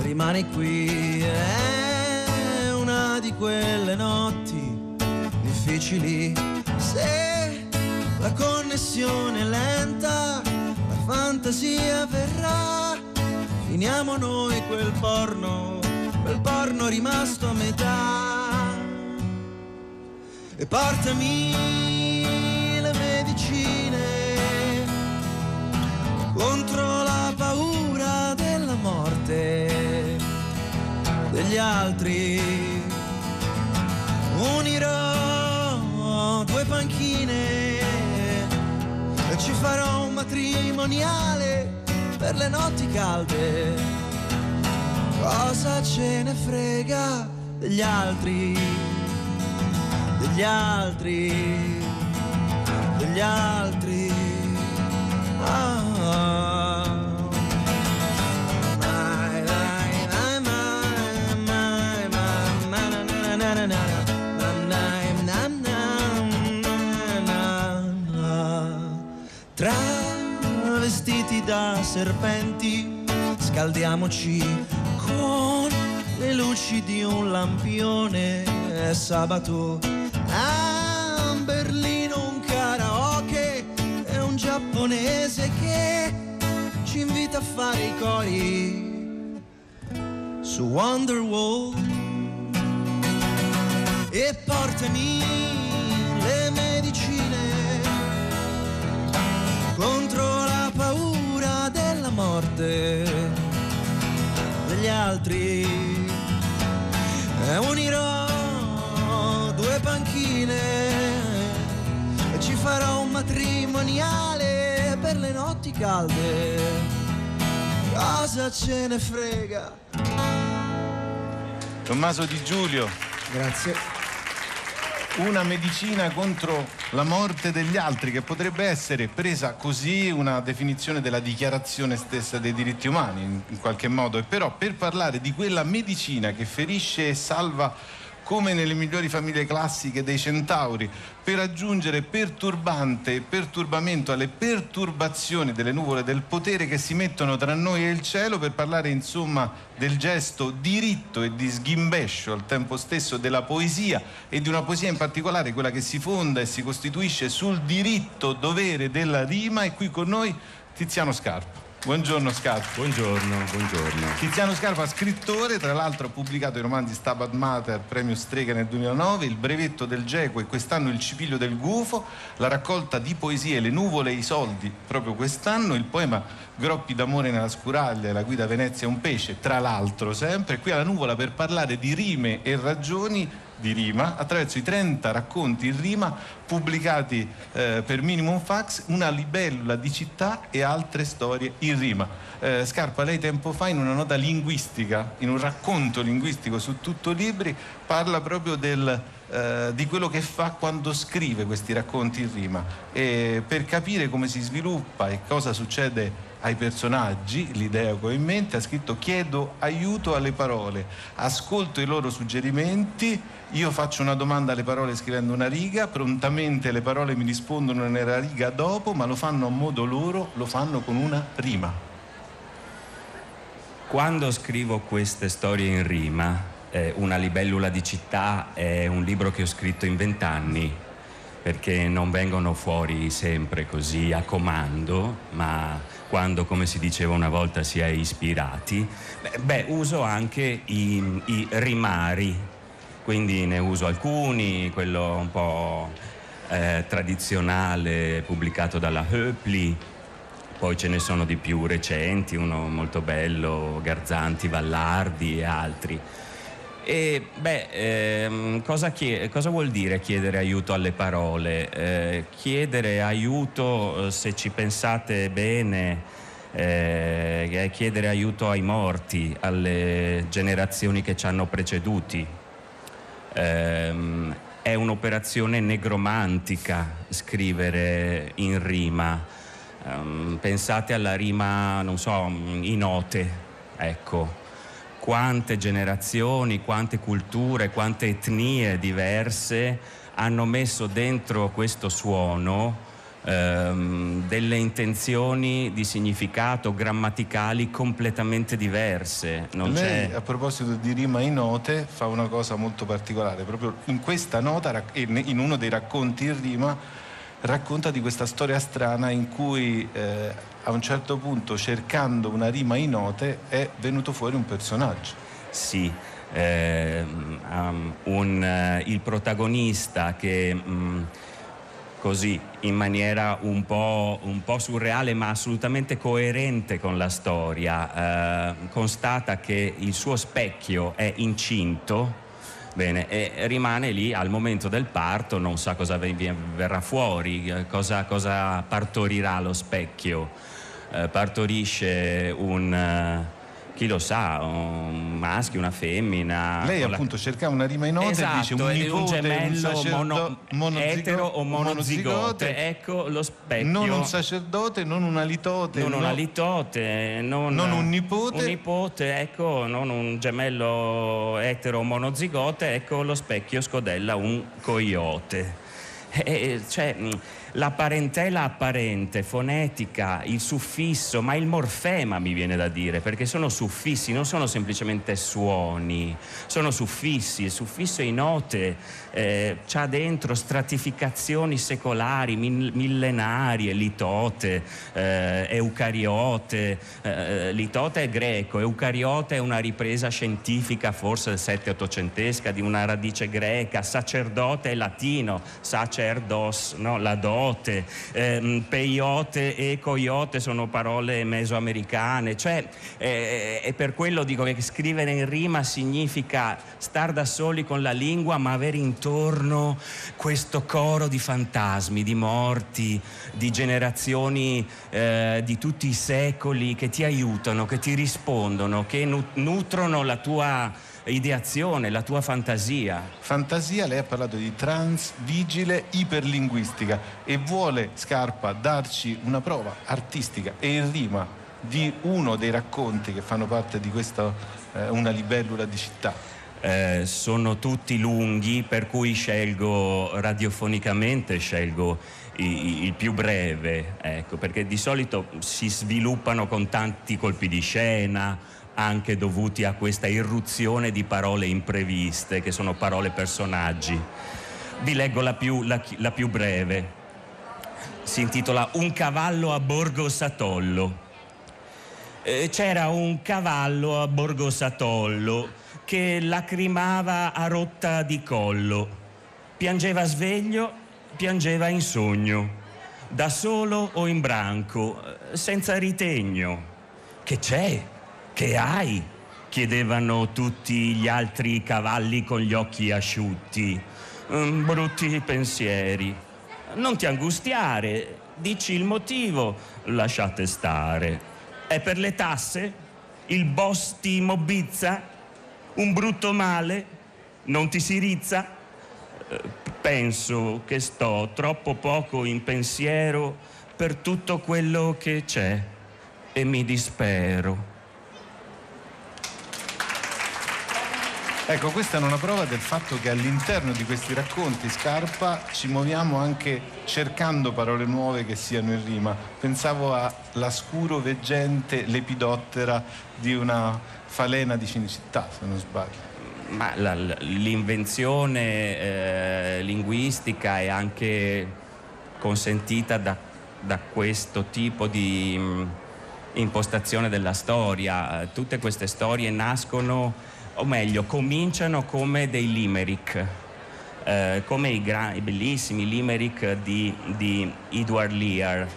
rimani qui. È una di quelle notti difficili. Se la connessione lenta, la fantasia verrà. Finiamo noi quel porno, quel porno rimasto a metà. E portami le medicine contro la paura della morte degli altri. Unirò due panchine farò un matrimoniale per le notti calde. Cosa ce ne frega degli altri? Degli altri? Degli altri? Serpenti, scaldiamoci con le luci di un lampione. È sabato a Berlino un karaoke e un giapponese che ci invita a fare i cori su Wonderwall e portami morte degli altri e unirò due panchine e ci farò un matrimoniale per le notti calde cosa ce ne frega Tommaso Di Giulio. Grazie. Una medicina contro la morte degli altri, che potrebbe essere presa così una definizione della dichiarazione stessa dei diritti umani, in, qualche modo. E però per parlare di quella medicina che ferisce e salva come nelle migliori famiglie classiche dei centauri, per aggiungere perturbante e perturbamento alle perturbazioni delle nuvole del potere che si mettono tra noi e il cielo, per parlare insomma del gesto diritto e di sghimbescio al tempo stesso della poesia e di una poesia in particolare, quella che si fonda e si costituisce sul diritto dovere della rima, e qui con noi Tiziano Scarpa. Buongiorno Scarpa. Buongiorno, buongiorno. Tiziano Scarpa, scrittore, tra l'altro ha pubblicato i romanzi Stabat Mater, premio Strega nel 2009, Il brevetto del Geco e quest'anno Il cipiglio del gufo, la raccolta di poesie Le nuvole e i soldi proprio quest'anno, il poema Groppi d'amore nella scuraglia e la guida Venezia è un pesce, tra l'altro sempre, qui alla nuvola per parlare di rime e ragioni di rima attraverso i 30 racconti in rima pubblicati eh, per Minimum Fax, una libellula di città e altre storie in rima. Eh, Scarpa, lei tempo fa in una nota linguistica, in un racconto linguistico su tutto libri, parla proprio del, eh, di quello che fa quando scrive questi racconti in rima e per capire come si sviluppa e cosa succede ai personaggi, l'idea che ho in mente, ha scritto chiedo aiuto alle parole, ascolto i loro suggerimenti, io faccio una domanda alle parole scrivendo una riga, prontamente le parole mi rispondono nella riga dopo, ma lo fanno a modo loro, lo fanno con una rima. Quando scrivo queste storie in rima, eh, Una libellula di città è un libro che ho scritto in vent'anni, perché non vengono fuori sempre così a comando, ma quando, come si diceva una volta, si è ispirati, beh, uso anche i, i rimari, quindi ne uso alcuni, quello un po' eh, tradizionale pubblicato dalla Höpli, poi ce ne sono di più recenti, uno molto bello, Garzanti, Vallardi e altri. E beh, ehm, cosa, chie- cosa, vuol dire chiedere aiuto alle parole? Eh, chiedere aiuto, eh, se ci pensate bene, eh, è chiedere aiuto ai morti, alle generazioni che ci hanno preceduti. Eh, è un'operazione negromantica scrivere in rima. Um, pensate alla rima, non so, in note, ecco quante generazioni, quante culture, quante etnie diverse hanno messo dentro questo suono ehm, delle intenzioni di significato grammaticali completamente diverse. Non Lei, c'è... a proposito di rima in note, fa una cosa molto particolare. Proprio in questa nota, in uno dei racconti in rima, racconta di questa storia strana in cui eh, a un certo punto cercando una rima in note è venuto fuori un personaggio. Sì, eh, um, un, uh, il protagonista che um, così in maniera un po', un po', surreale ma assolutamente coerente con la storia, uh, constata che il suo specchio è incinto. Bene, e rimane lì al momento del parto, non sa cosa verrà fuori, eh, cosa, cosa partorirà lo specchio. Eh, partorisce un eh, chi lo sa, un maschio, una femmina. Lei appunto la... cercava una rima in note esatto, e dice un nipote, un gemello un mono... etero o monozigote. Ecco lo specchio. Non un sacerdote, non una litote. Non no... una litote, non, non, un nipote. Un nipote, ecco, non un gemello etero o monozigote, ecco lo specchio scodella un coyote. E, cioè, la parentela apparente, fonetica, il suffisso, ma il morfema mi viene da dire, perché sono suffissi, non sono semplicemente suoni, sono suffissi, il suffisso in note eh, c'ha dentro stratificazioni secolari, millenarie, litote, eh, eucariote, eh, litote è greco, eucariote è una ripresa scientifica forse del 7-800esca di una radice greca, sacerdote è latino, sacerdos, no, la donna coyote, ehm, peyote e coyote sono parole mesoamericane, cioè eh, e per quello dico che scrivere in rima significa star da soli con la lingua ma avere intorno questo coro di fantasmi, di morti, di generazioni eh, di tutti i secoli che ti aiutano, che ti rispondono, che nutrono la tua ideazione, la tua fantasia. Fantasia, lei ha parlato di trans, vigile, iperlinguistica e vuole Scarpa darci una prova artistica e in rima di uno dei racconti che fanno parte di questa eh, Una libellula di città. Eh, sono tutti lunghi, per cui scelgo radiofonicamente, scelgo il, il più breve, ecco, perché di solito si sviluppano con tanti colpi di scena, anche dovuti a questa irruzione di parole impreviste, che sono parole personaggi. Vi leggo la più, la, la più breve. Si intitola Un cavallo a Borgo Satollo. Eh, c'era un cavallo a Borgo Satollo che lacrimava a rotta di collo. Piangeva sveglio, piangeva in sogno, da solo o in branco, senza ritegno. Che c'è? Che hai? chiedevano tutti gli altri cavalli con gli occhi asciutti. Mm, brutti pensieri. Non ti angustiare, dici il motivo, lasciate stare. È per le tasse? Il boss ti mobbizza? Un brutto male? Non ti si rizza? Eh, penso che sto troppo poco in pensiero per tutto quello che c'è e mi dispero. Ecco, questa è una prova del fatto che all'interno di questi racconti Scarpa ci muoviamo anche cercando parole nuove che siano in rima. Pensavo alla scuro veggente lepidottera di una falena di Cinecittà, se non sbaglio. Ma la, l'invenzione eh, linguistica è anche consentita da, da questo tipo di mh, mm, impostazione della storia. Tutte queste storie nascono o meglio, cominciano come dei limerick, eh, come i, gra- i, bellissimi limerick di, di Edward Lear.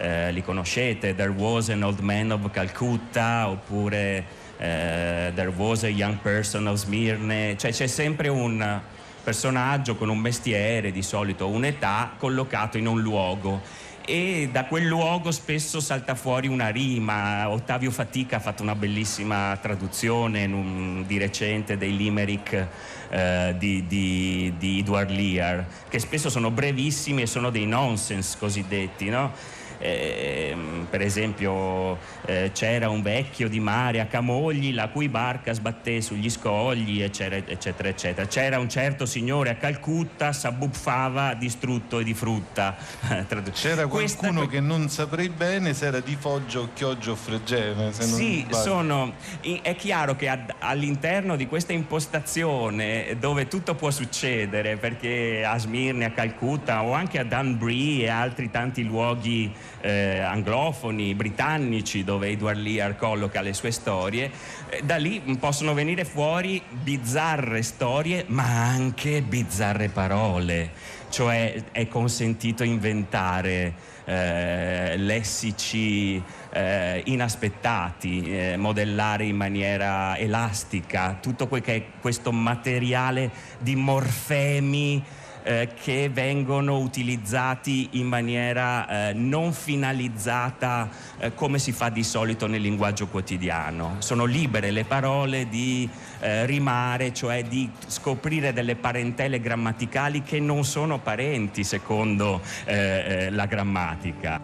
Eh, li conoscete, There was an old man of Calcutta, oppure eh, There was a young person of Smirne, cioè c'è sempre un personaggio con un mestiere, di solito un'età, collocato in un luogo e da quel luogo spesso salta fuori una rima. Ottavio Fatica ha fatto una bellissima traduzione un, di recente dei limerick eh, di, di, di Edward Lear, che spesso sono brevissimi e sono dei nonsense cosiddetti, no? Eh, per esempio eh, c'era un vecchio di mare a Camogli la cui barca sbatté sugli scogli eccetera eccetera eccetera. C'era un certo signore a Calcutta s'abbuffava distrutto e di frutta. (laughs) C'era qualcuno Questa... che non saprei bene se era di Foggio, Chioggio o Fregene sì sono è chiaro che all'interno di questa impostazione dove tutto può succedere perché a Smirne, a Calcutta o anche a Dunbree e altri tanti luoghi eh, anglofoni, britannici, dove Edward Lear colloca le sue storie, eh, da lì possono venire fuori bizzarre storie, ma anche bizzarre parole, cioè è consentito inventare eh, lessici eh, inaspettati, eh, modellare in maniera elastica, tutto quel che è questo materiale di morfemi eh, che vengono utilizzati in maniera eh, non finalizzata eh, come si fa di solito nel linguaggio quotidiano. Sono libere le parole di eh, rimare, cioè di scoprire delle parentele grammaticali che non sono parenti secondo eh, la grammatica.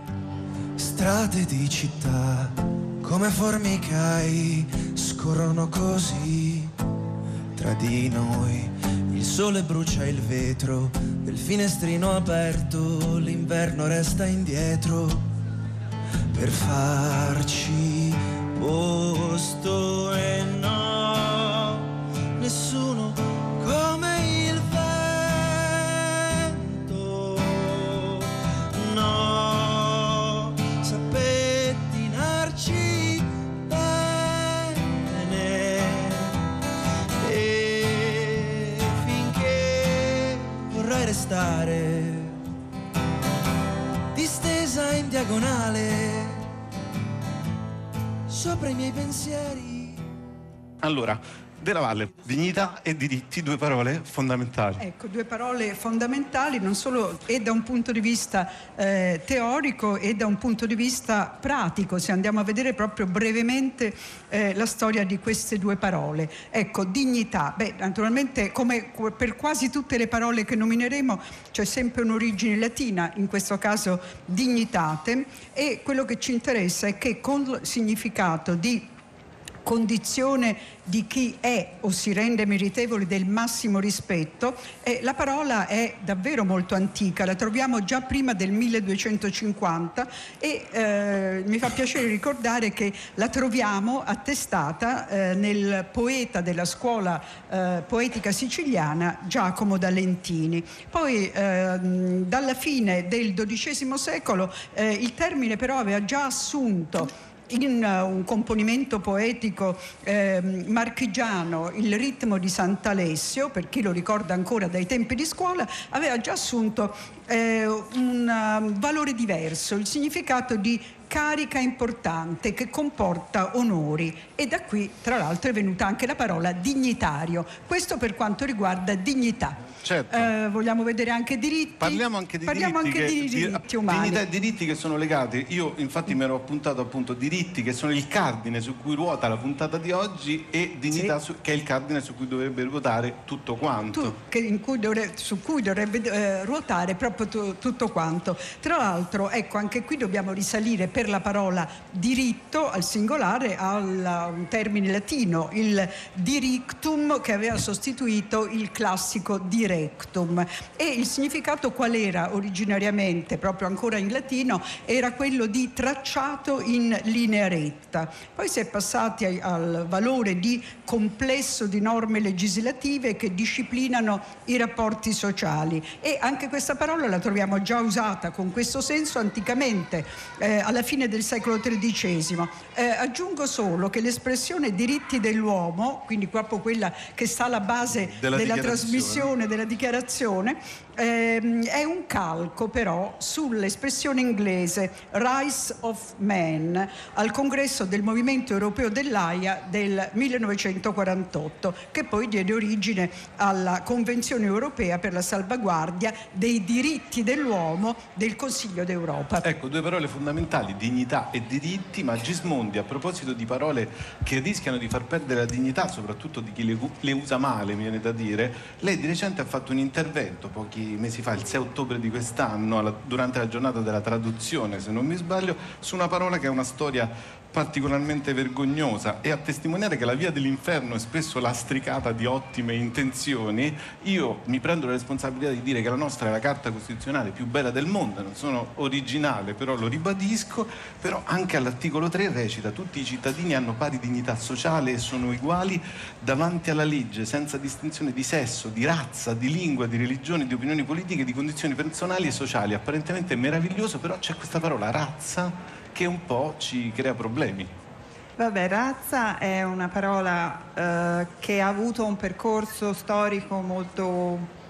Strade di città come formicai scorrono così tra di noi il sole brucia il vetro del finestrino aperto, l'inverno resta indietro. Per farci posto e no, nessuno restare distesa in diagonale sopra i miei pensieri. Allora, della Valle. Dignità e diritti, due parole fondamentali. Ecco, due parole fondamentali non solo e da un punto di vista eh, teorico e da un punto di vista pratico, se andiamo a vedere proprio brevemente eh, la storia di queste due parole. Ecco, dignità, beh, naturalmente come per quasi tutte le parole che nomineremo c'è sempre un'origine latina, in questo caso dignitate, e quello che ci interessa è che con il significato di condizione di chi è o si rende meritevole del massimo rispetto, eh, la parola è davvero molto antica, la troviamo già prima del 1250 e eh, mi fa piacere ricordare che la troviamo attestata eh, nel poeta della scuola eh, poetica siciliana Giacomo da Lentini. Poi ehm, dalla fine del XII secolo eh, il termine però aveva già assunto in uh, un componimento poetico eh, marchigiano il ritmo di Sant'Alessio, per chi lo ricorda ancora dai tempi di scuola, aveva già assunto eh, un uh, valore diverso, il significato di carica importante che comporta onori e da qui tra l'altro è venuta anche la parola dignitario, questo per quanto riguarda dignità. Certo. Eh, vogliamo vedere anche diritti. Parliamo anche di Parliamo diritti, anche che, di diritti umani. Dignità e diritti che sono legati. Io infatti mi ero appuntato appunto diritti che sono il cardine su cui ruota la puntata di oggi e dignità Sì. su- che è il cardine su cui dovrebbe ruotare tutto quanto. Tu- che- in cui dovre- su cui dovrebbe eh, ruotare proprio tu- tutto quanto. Tra l'altro, ecco, anche qui dobbiamo risalire per la parola diritto al singolare a un termine latino, il dirictum che aveva sostituito il classico directum. E il significato qual era originariamente, proprio ancora in latino, era quello di tracciato in linea retta. Poi si è passati al valore di complesso di norme legislative che disciplinano i rapporti sociali e anche questa parola la troviamo già usata con questo senso anticamente, eh, alla fine del secolo XIII. Eh, aggiungo solo che l'espressione diritti dell'uomo, quindi proprio quella che sta alla base Della della, trasmissione, della dichiarazione, ehm, è un calco però sull'espressione inglese Rights of Man al congresso del Movimento Europeo dell'AIA del 1948, che poi diede origine alla Convenzione Europea per la salvaguardia dei diritti dell'uomo del Consiglio d'Europa. Ecco, due parole fondamentali, dignità e diritti, ma Gismondi a proposito di parole che rischiano di far perdere la dignità, soprattutto di chi le, le usa male, mi viene da dire, lei di recente ha fatto un intervento pochi mesi fa, il 6 ottobre di quest'anno, durante la giornata della traduzione, se non mi sbaglio, su una parola che ha una storia particolarmente vergognosa e a testimoniare che la via dell'inferno è spesso lastricata di ottime intenzioni, io mi prendo la responsabilità di dire che la nostra è la carta costituzionale più bella del mondo, non sono originale, però lo ribadisco, però anche all'articolo 3 recita tutti i cittadini hanno pari dignità sociale e sono uguali davanti alla legge, senza distinzione di sesso, di razza, di lingua, di religione, di opinioni politiche, di condizioni personali e sociali. Apparentemente meraviglioso, però c'è questa parola razza che un po' ci crea problemi. Vabbè, razza è una parola eh, che ha avuto un percorso storico molto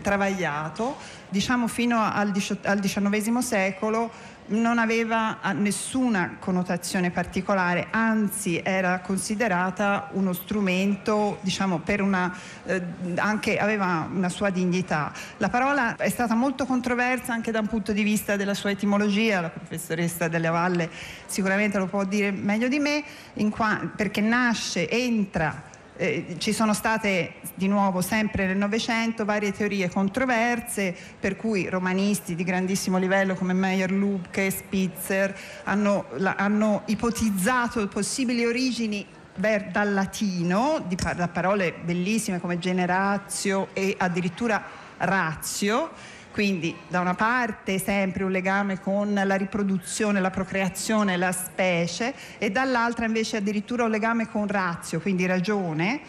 travagliato, diciamo fino al XIX secolo non aveva ah, nessuna connotazione particolare, anzi era considerata uno strumento, diciamo, per una, eh, anche aveva una sua dignità. La parola è stata molto controversa anche da un punto di vista della sua etimologia, la professoressa Della Valle sicuramente lo può dire meglio di me, qua- perché nasce, entra eh, ci sono state di nuovo sempre nel Novecento varie teorie controverse per cui romanisti di grandissimo livello come Meyer Lubke Spitzer hanno, la- hanno ipotizzato possibili origini dal latino, da parole bellissime come generatio e addirittura razio, quindi da una parte sempre un legame con la riproduzione, la procreazione, la specie e dall'altra invece addirittura un legame con razio, quindi ragione.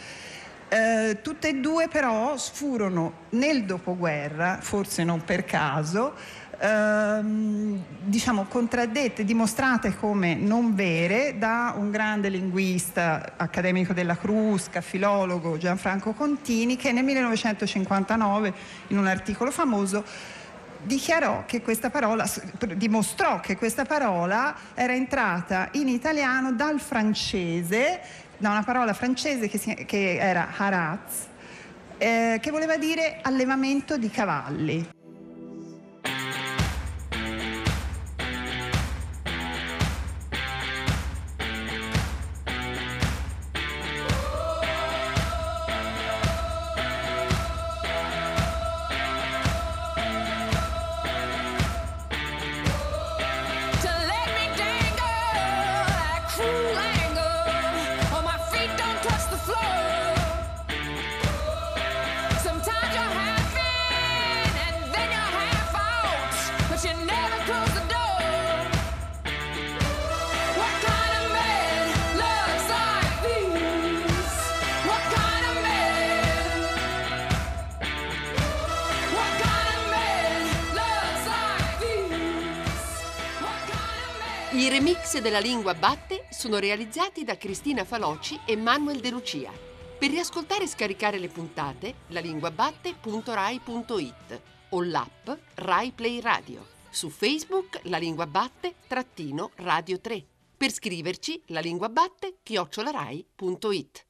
Eh, tutte e due però furono nel dopoguerra, forse non per caso, ehm, diciamo contraddette, dimostrate come non vere da un grande linguista accademico della Crusca, filologo Gianfranco Contini, che nel 1959 in un articolo famoso dichiarò che questa parola, dimostrò che questa parola era entrata in italiano dal francese da una parola francese che, si, che era haraz, eh, che voleva dire allevamento di cavalli. Della lingua batte sono realizzati da Cristina Faloci e Manuel De Lucia. Per riascoltare e scaricare le puntate, lalinguabatte.rai.it o l'app Rai Play Radio. Su Facebook La Lingua Batte trattino Radio 3. Per scriverci lalinguabatte chiocciolarai.it.